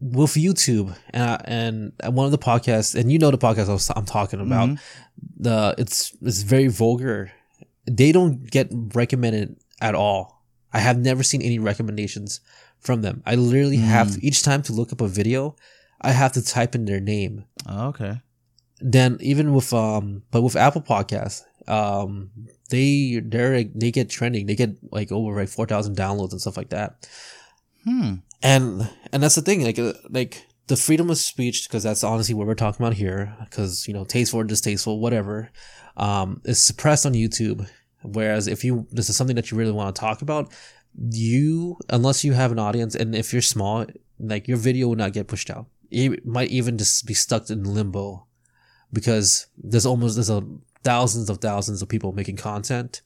with YouTube and and one of the podcasts and you know the podcast I was, I'm talking about Mm-hmm. the it's it's very vulgar. They don't get recommended at all. I have never seen any recommendations from them. I literally have Mm. to each time to look up a video, I have to type in their name Oh, okay. then even with um but with apple podcasts um they they're they get trending they get like over like 4000 downloads and stuff like that Hmm. and and that's the thing like uh, like the freedom of speech because that's honestly what we're talking about here because you know tasteful or distasteful whatever um is suppressed on youtube. Whereas if you this is something that you really want to talk about you unless you have an audience and if you're small like your video will not get pushed out. It might even just be stuck in limbo because there's almost there's a thousands of thousands of people making content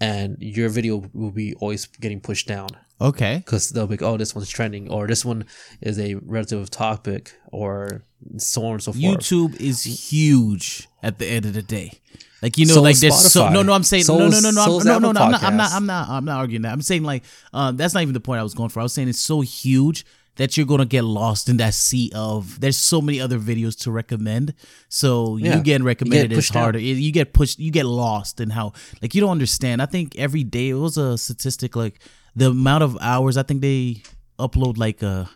and your video will be always getting pushed down Okay. because they'll be like, oh, this one's trending, or this one is a relative topic, or so on and so forth. YouTube is huge at the end of the day. Like you know, So like is there's so no, no. I'm saying So no, no, no, no, so I'm, no, no, no. I'm not, I'm not, I'm not, I'm not arguing that. I'm saying like, um, that's not even the point I was going for. I was saying it's so huge that you're gonna get lost in that sea of. There's so many other videos to recommend, so Yeah. you getting recommended is pushed down. harder. You get pushed, you get lost in how like you don't understand. I think every day it was a statistic like the amount of hours. I think they upload like a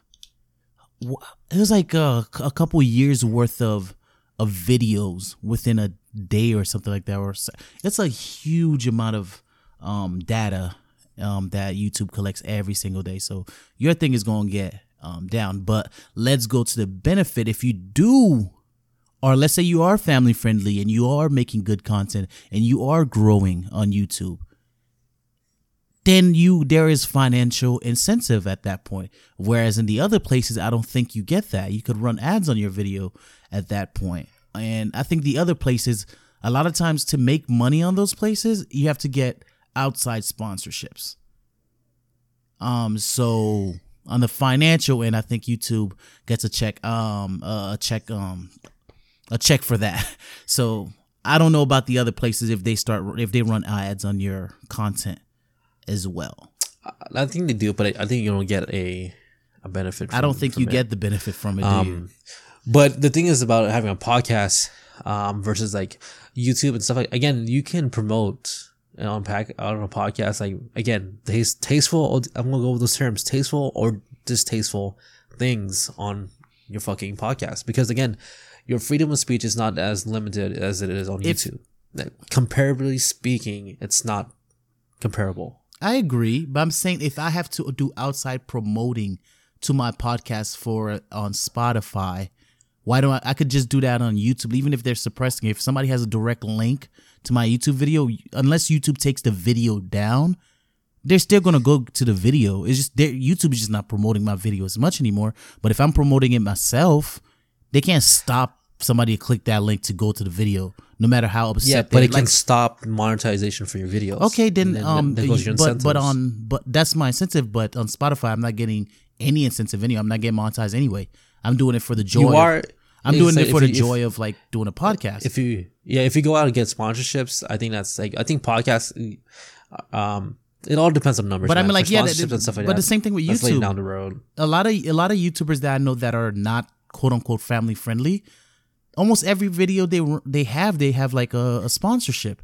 it was like a, a couple years worth of of videos within a day or something like that or it's a huge amount of um data um that YouTube collects every single day so your thing is going to get um down but let's go to the benefit if you do or let's say you are family friendly and you are making good content and you are growing on YouTube then you there is financial incentive at that point. Whereas in the other places, I don't think you get that. You could run ads on your video at that point. And I think the other places, a lot of times to make money on those places, you have to get outside sponsorships. Um, so on the financial end, I think YouTube gets a check, um, a check, um, a check for that. So I don't know about the other places if they start if they run ads on your content as well. I think they do, but I, I think you don't get a a benefit. I don't think you it. get the benefit from it. Um, but the thing is about having a podcast um, versus like YouTube and stuff like again, you can promote on pack on a podcast like again, taste, tasteful. I'm gonna go with those terms, tasteful or distasteful things on your fucking podcast because again, your freedom of speech is not as limited as it is on if, YouTube. Comparably speaking, it's not comparable. I agree, but I'm saying if I have to do outside promoting to my podcast for uh, on Spotify, why don't I? I could just do that on YouTube, even if they're suppressing it. If somebody has a direct link to my YouTube video, unless YouTube takes the video down, they're still gonna go to the video. It's just YouTube is just not promoting my video as much anymore. But if I'm promoting it myself, they can't stop somebody to click that link to go to the video, no matter how upset. Yeah, but it like, can stop monetization for your videos. Okay, then, then um, but but on but that's my incentive. But on Spotify, I'm not getting any incentive anyway. I'm not getting monetized anyway. I'm doing it for the joy. You are. Of, I'm doing it for the you, joy if, of like doing a podcast. If you yeah, if you go out and get sponsorships, I think that's like I think podcasts. Um, it all depends on numbers. But man, I mean, like yeah, the, and stuff like but that. the same thing with YouTube. down the road, a lot of a lot of YouTubers that I know that are not quote unquote family friendly almost every video they they have they have like a, a sponsorship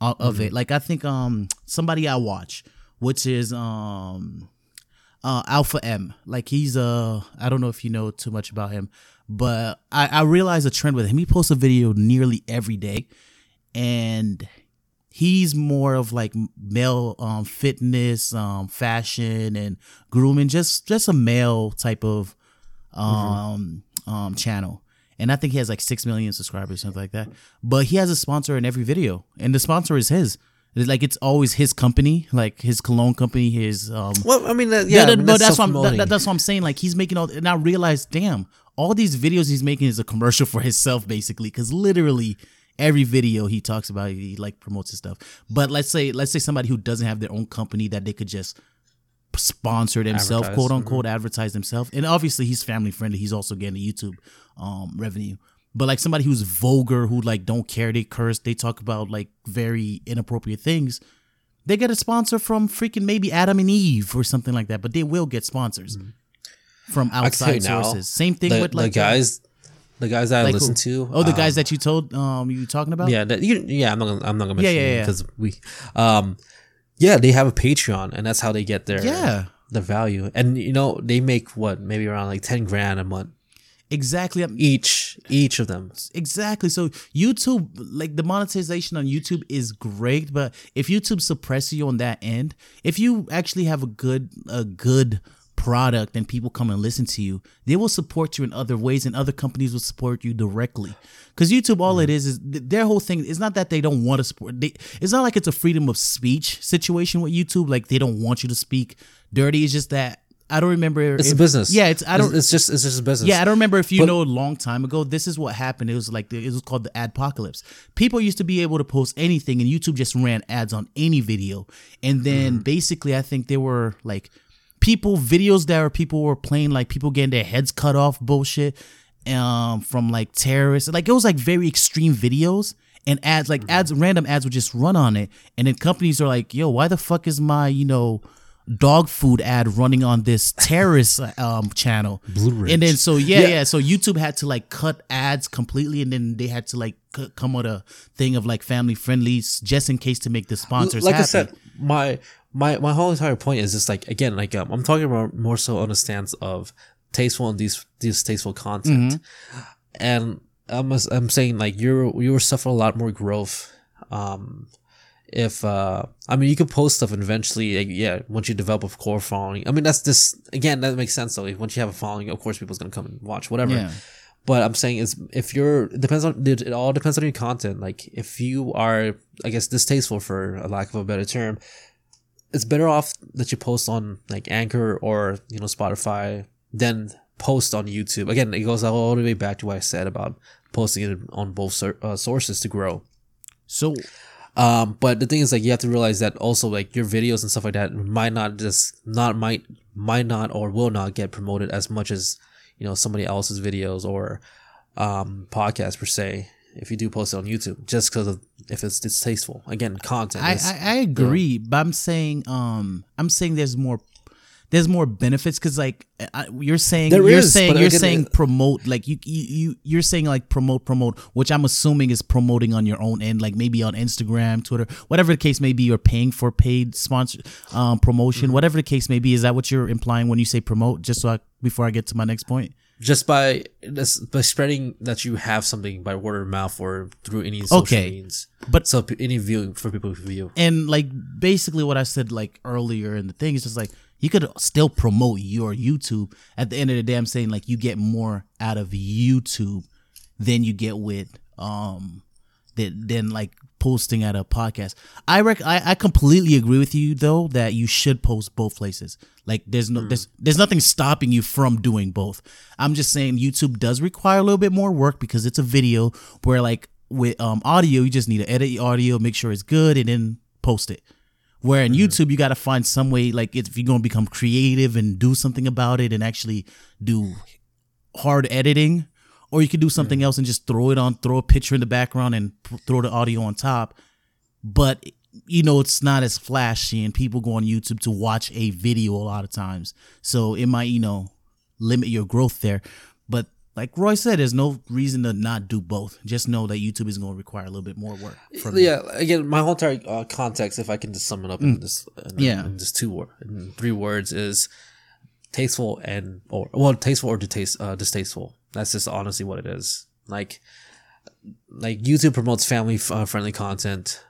of mm-hmm. it. Like I think um somebody I watch, which is um uh Alpha M. Like he's uh I don't know if you know too much about him, but I I realized a trend with him. He posts a video nearly every day, and he's more of like male um fitness um fashion and grooming just just a male type of um mm-hmm. um channel and I think he has like six million subscribers, something like that. But he has a sponsor in every video, and the sponsor is his. It's like it's always his company, like his cologne company, his. um Well, I mean, that, yeah, that, I mean, but that's, that's what I'm, that, that's what I'm saying. Like he's making all, and I realized, damn, all these videos he's making is a commercial for himself, basically, because literally every video he talks about, he like promotes his stuff. But let's say, let's say somebody who doesn't have their own company that they could just sponsor themselves, quote mm-hmm. unquote, mm-hmm. advertise themselves. And obviously he's family friendly. He's also getting the YouTube um, revenue. But like somebody who's vulgar, who like don't care, they curse, they talk about like very inappropriate things. They get a sponsor from freaking maybe Adam and Eve or something like that. But they will get sponsors mm-hmm. from outside sources. Now, Same thing the, with like the guys. The guys that like I listen who? to. Oh, the um, guys that you told um you talking about. Yeah, that, you, yeah. I'm not. Gonna, I'm not gonna mention yeah, yeah, because we, um, yeah, they have a Patreon, and that's how they get their yeah the value. And you know, they make what maybe around like ten grand a month. Exactly. Um, each each of them. Exactly. So YouTube, like the monetization on YouTube is great, but if YouTube suppresses you on that end, if you actually have a good a good product and people come and listen to you, they will support you in other ways and other companies will support you directly. Because YouTube, all mm. it is, is their whole thing is not that they don't want to support. They, it's not like it's a freedom of speech situation with YouTube. Like they don't want you to speak dirty. It's just that I don't remember. It's if, a business. Yeah, it's I don't. It's just it's just a business. Yeah, I don't remember if you but, know a long time ago. This is what happened. It was like it was called the adpocalypse. People used to be able to post anything, and YouTube just ran ads on any video. And then mm. basically, I think there were like people videos that were people were playing like people getting their heads cut off bullshit um from like terrorists. Like it was like very extreme videos and ads like mm-hmm. ads random ads would just run on it and then companies are like yo why the fuck is my you know dog food ad running on this terrorist um channel Blue and then so yeah, yeah, yeah so youtube had to like cut ads completely and then they had to like c- come with a thing of like family friendly just in case to make the sponsors like happy. i said my my my whole entire point is just like again like um, i'm talking about more so on a stance of tasteful and these distasteful content mm-hmm. and I'm, I'm saying like you're you will suffer a lot more growth um if uh I mean you could post stuff and eventually like, yeah once you develop a core following I mean that's this again that makes sense though like, once you have a following of course people's gonna come and watch whatever yeah. But I'm saying is if you're it depends on it all depends on your content like if you are I guess distasteful for a lack of a better term it's better off that you post on like Anchor or you know Spotify than post on YouTube. Again, it goes all the way back to what I said about posting it on both sur- uh, sources to grow. So Um, but the thing is, like, you have to realize that also, like, your videos and stuff like that might not just not might might not or will not get promoted as much as you know somebody else's videos or um podcast per se. If you do post it on YouTube, just because of if it's distasteful. Again, content. I, I, I agree, but I'm saying um I'm saying there's more there's more benefits because like I, you're saying There you're is, saying you're again, saying promote like you, you you you're saying like promote promote which I'm assuming is promoting on your own end like maybe on Instagram Twitter whatever the case may be you're paying for paid sponsor um promotion Mm-hmm. whatever the case may be is that what you're implying when you say promote just so I before I get to my next point just by this, by spreading that you have something by word of mouth or through any social Okay. means. But- so any view for people to view. and like basically what I said like earlier in the thing is just like you could still promote your YouTube. At the end of the day, I'm saying like you get more out of YouTube than you get with um than, than like posting at a podcast. I rec I, I completely agree with you though that you should post both places. Like there's no there's there's nothing stopping you from doing both. I'm just saying YouTube does require a little bit more work because it's a video where like with um audio you just need to edit your audio, make sure it's good and then post it. Where in mm-hmm. YouTube you got to find some way like if you're going to become creative and do something about it and actually do hard editing or you could do something else and just throw it on throw a picture in the background and p- throw the audio on top. But you know it's not as flashy and people go on youtube to watch a video a lot of times. So it might you know limit your growth there. But like roy said there's no reason to not do both just know that youtube is going to require a little bit more work from you. yeah, again, my whole entire uh, context, if I can just sum it up in this, in, Mm. Yeah. in just two word, in three words, is tasteful and or well, tasteful or distaste, uh, distasteful. That's just honestly what it is. Like, like YouTube promotes family uh, friendly content,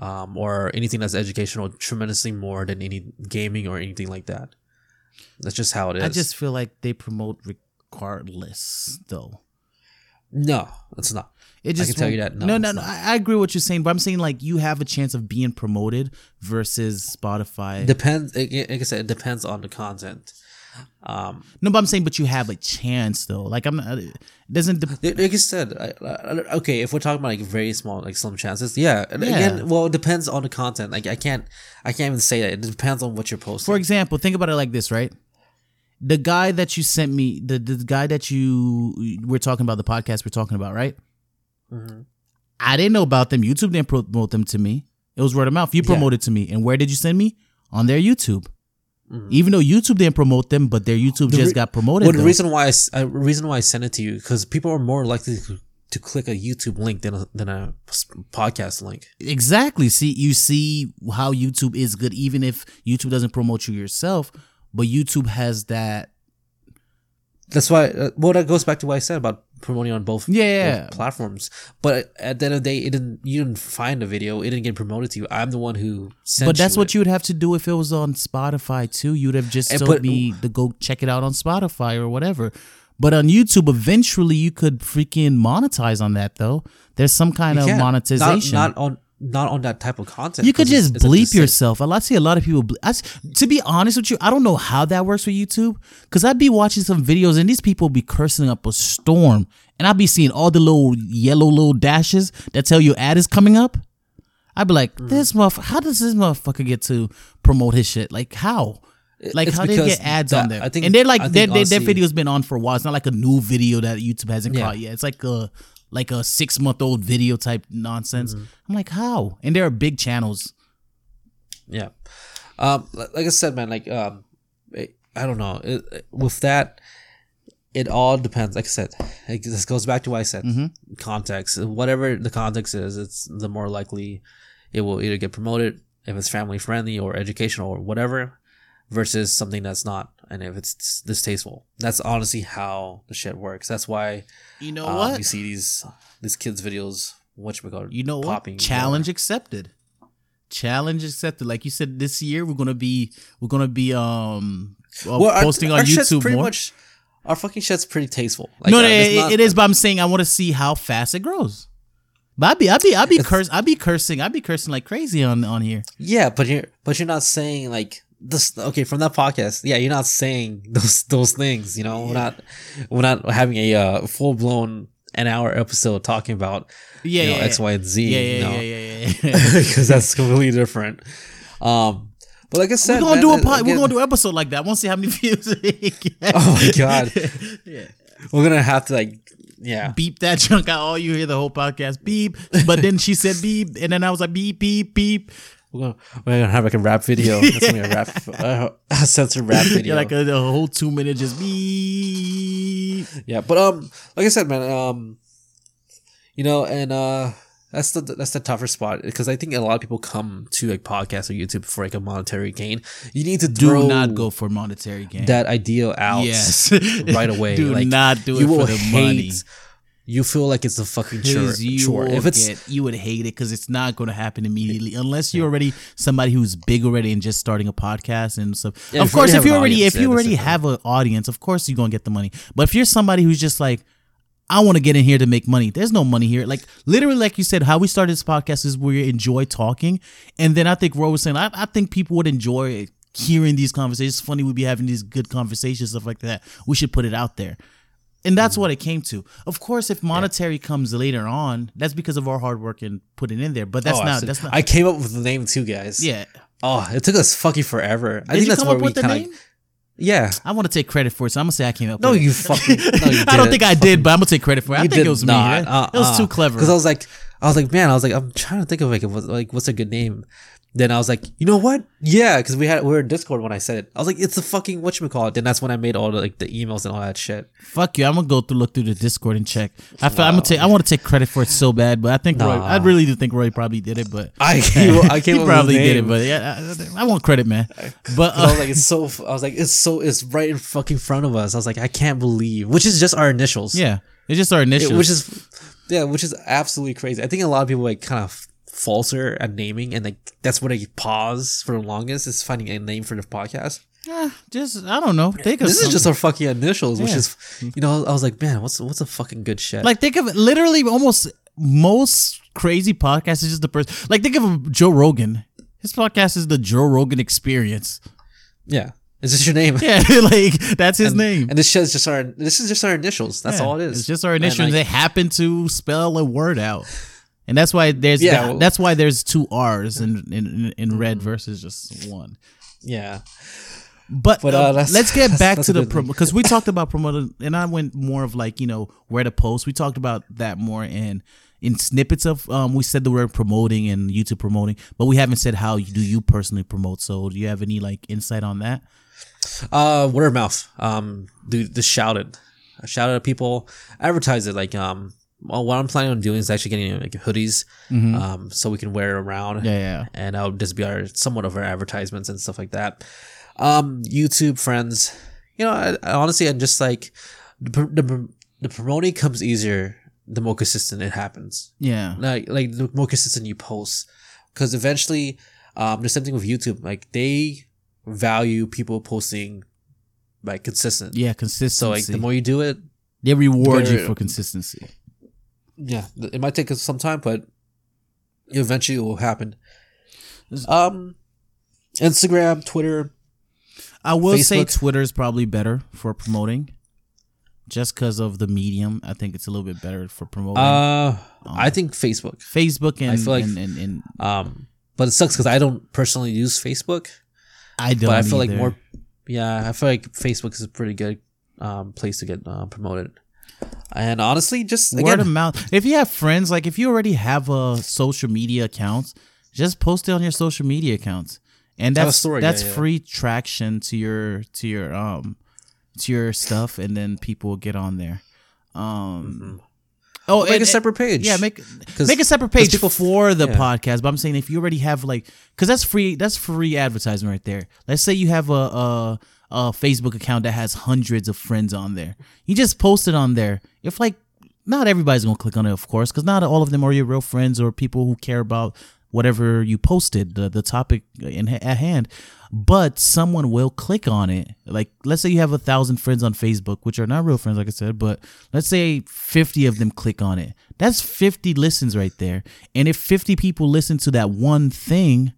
um, or anything that's educational tremendously more than any gaming or anything like that. That's just how it is. i just feel like they promote regardless though no, it's not. It just can tell you that, no, No, no, no. I, I agree with what you're saying, but I'm saying like you have a chance of being promoted versus Spotify. Depends. Like I said, it depends on the content. Um, no, but I'm saying, but you have a chance though. Like I'm not. It doesn't. De- Like like you said, I, I- okay, if we're talking about like very small, like slim chances, yeah. Yeah. Again, well, it depends on the content. Like I can't, I can't even say that. It depends on what you're posting. for example, think about it like this, right? The guy that you sent me, the the guy that you we're talking about, the podcast we're talking about, right? Mm-hmm. I didn't know about them. YouTube didn't promote them to me. It was word of mouth. You Yeah. promoted to me, and where did you send me? On their YouTube. Mhm. Even though YouTube didn't promote them, but their YouTube The just got promoted. well, the though. reason why I, uh, reason why I sent it to you because people are more likely to, to click a YouTube link than a, than a podcast link. Exactly. See, you see how YouTube is good, even if YouTube doesn't promote you yourself, but YouTube has that. That's why. Uh, well, that goes back to what I said about promoting on both, Yeah. both platforms. But at the end of the day, it didn't. You didn't find the video. It didn't get promoted to you. I'm the one who sent. But that's you what you would have to do if it was on Spotify too. You'd have just And told but- me to go check it out on Spotify or whatever. But on YouTube, eventually you could freaking monetize on that though. There's some kind of monetization. Not, not on not on that type of content. you could just it's bleep yourself. I see a lot of people. ble- I to be honest with you, I don't know how that works with YouTube because I'd be watching some videos and these people be cursing up a storm, and I'd be seeing all the little yellow little dashes that tell you ad is coming up. I'd be like, Mm. this motherfucker. How does this motherfucker get to promote his shit? Like how? Like It's how they get ads that- on there? I think- and they're like think That honestly- video's been on for a while. It's not like a new video that YouTube hasn't Yeah. caught yet. It's like a like a six month old video type nonsense. Mm-hmm. I'm like, how? And there are big channels. Yeah. Um, like I said, man, like um, I don't know. It, it- with that, it all depends. Like I said, it, this goes back to what I said. Mm-hmm. Context, whatever the context is, it's the more likely it will either get promoted if it's family friendly or educational or whatever, versus something that's not. And if it's distasteful, that's honestly how the shit works. That's why You know um, what? you see these these kids videos. What you call You know what? popping Challenge accepted. Challenge accepted. Like you said, this year we're gonna be we're gonna be um uh, Well, posting our on shit's YouTube pretty more. much our fucking shit's pretty tasteful. Like, no, uh, no, there's it, not- it is. But I'm saying I want to see how fast it grows. But I be I be I be curse I be cursing I'd be cursing like crazy on on here. Yeah, but you're but you're not saying like this. Okay, from that podcast, yeah, you're not saying those those things. You know, we're not we're not having a uh, full blown an hour episode talking about Yeah, you know, yeah, X, yeah. And Z. Yeah, you yeah, know? yeah, yeah, yeah. yeah. because that's completely different. Um, but like I said, we're gonna man, do a it- pod, we're gonna do an episode like that. I want to see how many views. Oh my god, yeah. we're gonna have to like, yeah, Beep that chunk out. All you hear the whole podcast beep. But then she said beep, and then I was like beep beep beep. We're gonna we're gonna have like a rap video. It's gonna be a rap, uh, a censored rap video. Yeah, like a, a whole two minute just beep. Yeah, but um, like I said, man, um, you know, and uh, that's the that's the tougher spot because I think a lot of people come to like podcasts or YouTube for like a monetary gain. You need to Do not go for monetary gain. that idea out yes, right away. Do like, not do it for the hate. money. You feel like it's a fucking chore. you chore. If it's get, you would hate it because it's not going to happen immediately unless you're already somebody who's big already and just starting a podcast and stuff. Yeah, of if you course, already if you already audience, if you yeah, already have an audience, of course you're gonna get the money. But if you're somebody who's just like, I want to get in here to make money. There's no money here. Like literally, like you said, how we started this podcast is we enjoy talking, and then I think Ro was saying, I, I think people would enjoy hearing these conversations. It's funny we'd be having these good conversations, stuff like that. We should put it out there. And that's Mm-hmm. what it came to. Of course, if monetary comes later on, that's because of our hard work and putting in there. But that's oh, not. That's not. I came up with the name too, guys. yeah. Oh, it took us fucking forever. I think that's where we kind of. Yeah. I want to take credit for it, so I'm gonna say I came up. No, with it. you fucking. No, you I don't think I did, but I'm gonna take credit for it. I You think it did was not. me. Uh, it was too clever. Because I was like, I was like, man, I was like, I'm trying to think of like, like what's a good name. Then I was like, you know what? Yeah, because we had we were in Discord when I said it. I was like, it's a fucking what you call it. Then that's when I made all the like the emails and all that shit. Fuck you. I'm gonna go through look through the Discord and check. I feel, I'm gonna take. I want to take credit for it so bad, but I think Roy. I really do think Roy probably did it, but I came, I came he probably did it. But yeah, I, I want credit, man. But I was uh, like, it's so. I was like, it's so. It's right in fucking front of us. I was like, I can't believe, which is just our initials. yeah, it's just our It- initials. which is, yeah, which is absolutely crazy. I think a lot of people like kind of falser at naming, and like that's what I pause for the longest is finding a name for the podcast. Yeah, just I don't know. Think This is just our fucking initials, which is, you know, I was like, man, what's what's a fucking good shit? like think of it. Literally, almost most crazy podcasts is just the person. Like think of Joe Rogan. His podcast is the Joe Rogan Experience. yeah, is this your name? Yeah, like that's his name. And this is just our. This is just our initials. That's Yeah, all it is. It's just our And, initials. they happen to spell a word out, and that's why there's Yeah, that- well- that's why there's two R's in in, in red versus just one. yeah, But, But, uh, uh, let's get that's- back that's to the promo because we talked about promoting, and I went more of like you know where to post. We talked about that more in in snippets of um we said the word promoting and YouTube promoting, but we haven't said how do you personally promote. So do you have any like insight on that? uh, word of mouth. Um, do just shout it, shout it at people, advertise it. Like um, well, what I'm planning on doing is actually getting like hoodies, um, so we can wear around. Mm-hmm. Yeah, yeah. and would just be our somewhat of our advertisements and stuff like that. Um, YouTube friends, you know, I, I honestly, I'm just like the, the the promoting comes easier the more consistent it happens. Yeah. Like like the more consistent you post, because eventually, um, same thing with YouTube like they value people posting like consistent. Yeah, consistency. So like the more you do it, they reward you for consistency. Yeah, it might take us some time, but eventually it will happen. Um, Instagram, Twitter, I will say Facebook. Twitter is probably better for promoting, just because of the medium. I think it's a little bit better for promoting. Uh, I think Facebook. Facebook and I feel like- and, and, and Um, but it sucks because I don't personally use Facebook. I don't. but I feel like more. Yeah, I feel like Facebook is a pretty good um place to get uh, promoted. And honestly, just word of mouth. If you have friends, like if you already have a social media account, just post it on your social media accounts, and that's story, that's yeah, yeah. free traction to your to your um to your stuff, and then people will get on there. Um. Oh, make and- a separate page. Yeah, make make a separate page people- for the yeah. podcast. But I'm saying if you already have like, because that's free. That's free advertising right there. Let's say you have a, a a Facebook account that has hundreds of friends on there. You just post it on there. If like, not everybody's gonna click on it, of course, because not all of them are your real friends or people who care about whatever you posted, the, the topic in, at hand, but someone will click on it. Like, let's say you have a thousand friends on Facebook, which are not real friends, like I said, but let's say 50 of them click on it. That's 50 listens right there. And if 50 people listen to that one thing,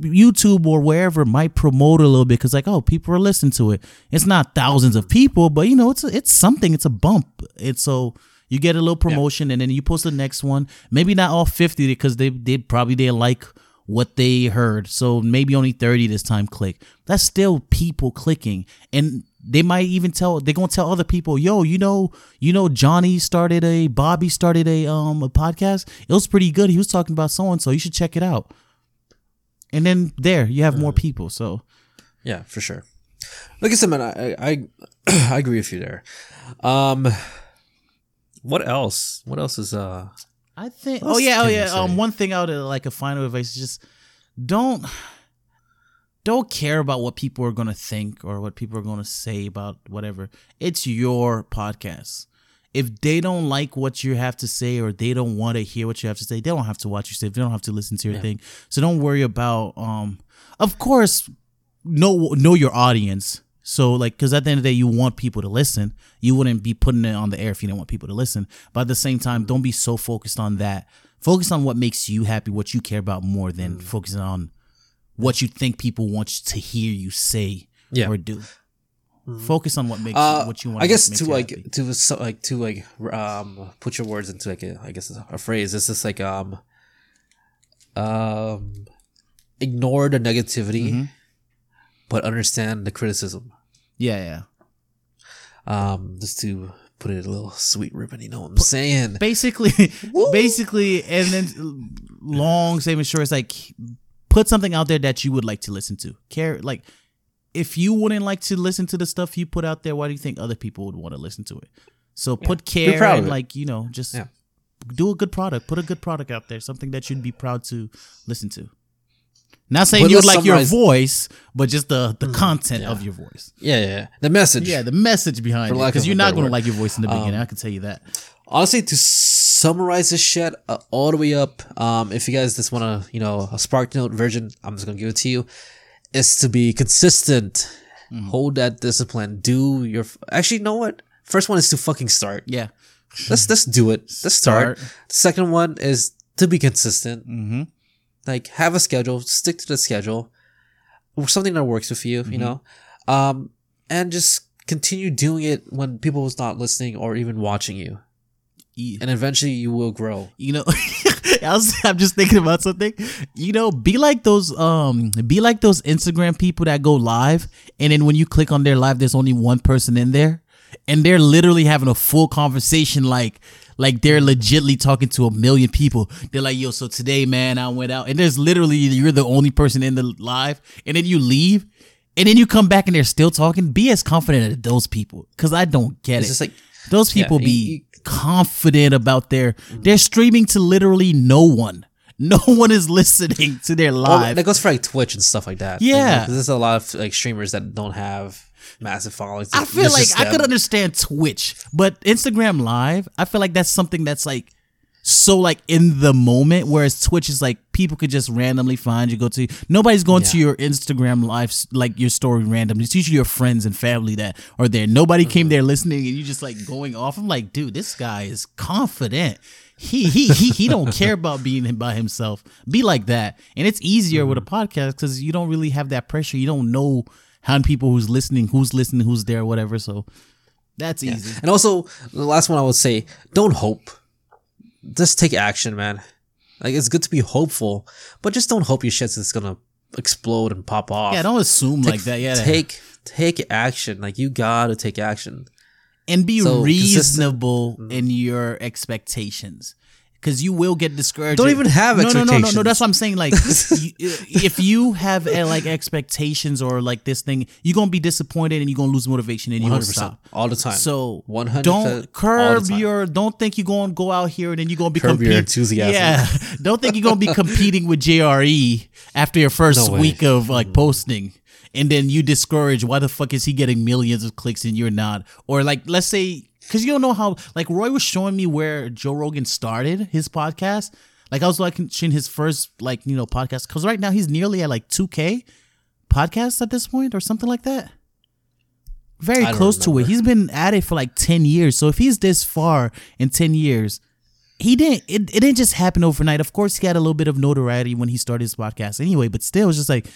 YouTube or wherever might promote a little bit because like oh people are listening to it. It's not thousands of people, but you know it's a, it's something. It's a bump. It's so you get a little promotion and then you post the next one. Maybe not all fifty because they they probably didn't like what they heard. So maybe only thirty this time click. That's still people clicking and. They might even tell they're gonna tell other people, yo, you know, you know, Johnny started a Bobby started a um a podcast. It was pretty good. He was talking about so and so. You should check it out and then there you have more people. So Yeah, for sure. Like I said, man, I I, I agree with you there. Um, what else? What else is uh? I think. Oh yeah, oh yeah. Um, one thing out of like a final advice is just don't don't care about what people are gonna think or what people are gonna say about whatever. It's your podcast. If they don't like what you have to say or they don't want to hear what you have to say, they don't have to watch your stuff. They don't have to listen to your thing. So don't worry about. Um, of course, know know your audience. So like, because at the end of the day, you want people to listen. You wouldn't be putting it on the air if you didn't want people to listen. But at the same time, don't be so focused on that. Focus on what makes you happy, what you care about more than focusing on what you think people want to hear you say Yeah. or do. Focus on what makes Uh, what you want. I guess to like happy. to so, like to like um put your words into like a I guess a phrase. It's just like um um ignore the negativity, Mm-hmm. but understand the criticism. yeah, yeah. Um, just to put it a little sweet ribbon. You know what I'm saying? basically basically and then long statement short it's like put something out there that you would like to listen to care like if you wouldn't like to listen to the stuff you put out there why do you think other people would want to listen to it? So put care and like you know just Yeah. do a good product. Put a good product out there something that you'd be proud to listen to. Not saying you would like your voice but just the the content yeah. of your voice. Yeah, yeah, yeah. The message. yeah the message behind For it because you're not going to like your voice in the beginning i can tell you that. honestly to summarize this shit uh, all the way up um if you guys just want to you know a spark note version i'm just gonna give it to you is to be consistent. Mm-hmm. hold that discipline. Do your actually you know what? First one is to fucking start. Yeah. Let's let's do it. Let's start, Start. second one is to be consistent. Mm-hmm. like have a schedule. Stick to the schedule. Something that works with you Mm-hmm. you know? Um and just continue doing it when people was not listening or even watching you. And eventually you will grow. You know I was, i'm just thinking about something. You know be like those um be like those instagram people that go live and then when you click on their live there's only one person in there and they're literally having a full conversation like like they're legitly talking to a million people. They're like yo so today man i went out and there's literally you're the only person in the live and then you leave and then you come back and they're still talking. Be as confident as those people because i don't get it. It's it. just like those people you- be you- confident about their mm. they're streaming to literally no one. No one is listening to their Well, live. that goes for like Twitch and stuff like that. Yeah. because there's a lot of like streamers that don't have massive followings. I feel like I could understand Twitch, but Instagram Live, I feel like that's something that's like so like in the moment, whereas Twitch is like people could just randomly find you, go to nobody's going to your Instagram live like your story randomly. It's usually your friends and family that are there. Nobody came Mm-hmm. there listening and you just like going off. I'm like, dude, this guy is confident. He he he he don't care about being by himself. Be like that. And it's easier with a Mm-hmm. podcast because you don't really have that pressure. You don't know how many people who's listening, who's listening, who's there, whatever. So that's easy. And also, the last one I would say, don't hope. Just take action, man. Like it's good to be hopeful, but just don't hope your shit's just gonna explode and pop off. Yeah, don't assume like that. Yeah, take take action. Like you gotta take action. and be So, reasonable mm-hmm. in your expectations because you will get discouraged. Don't even have no, no, no, no, no. expectations. That's what I'm saying. Like, you, if you have uh, like expectations or like this thing, you're gonna be disappointed and you're gonna lose motivation and you won't stop. all the time. So 100% don't curb your. Don't think you're gonna go out here and then you're gonna be Curb your enthusiasm. Yeah, don't think you're gonna be competing with JRE after your first No week of like posting, and then you discourage. Why the fuck is he getting millions of clicks and you're not? Or like, let's say, because you don't know how. Like Roy was showing me where Joe Rogan started his podcast. Like I was watching his first like you know podcast because right now he's nearly at like two k podcasts at this point or something like that. Very close to it. He's been at it for like ten years. So if he's this far in ten years, he didn't. It, it didn't just happen overnight. Of course, he had a little bit of notoriety when he started his podcast anyway. But still, it's just like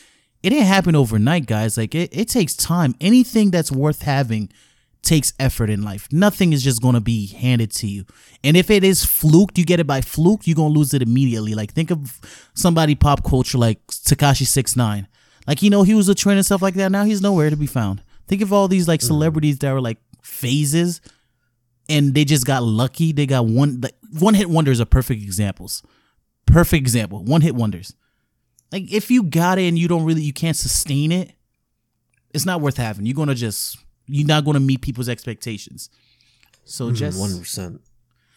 it didn't happen overnight, guys. Like it, it takes time. Anything that's worth having takes effort in life. Nothing is just gonna be handed to you. And if it is fluked, you get it by fluke, you're gonna lose it immediately. Like think of somebody pop culture like Tekashi Six Nine. Like you know he was a trend and stuff like that. Now he's nowhere to be found. Think of all these like mm. celebrities that were like phases, and they just got lucky. They got one like one hit wonders are perfect examples. Perfect example. One hit wonders. Like if you got it and you don't really you can't sustain it, it's not worth having. You're gonna just you're not gonna meet people's expectations. So mm, just one percent.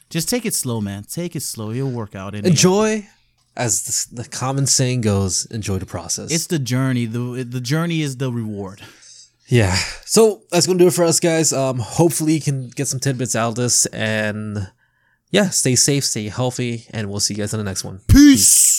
Just take it slow, man. Take it slow. You'll work out. Enjoy, as the, the common saying goes, enjoy the process. It's the journey. the The journey is the reward. Yeah. So that's gonna do it for us, guys. Um, hopefully you can get some tidbits out of this, and yeah, stay safe, stay healthy, and we'll see you guys in the next one. Peace. Peace.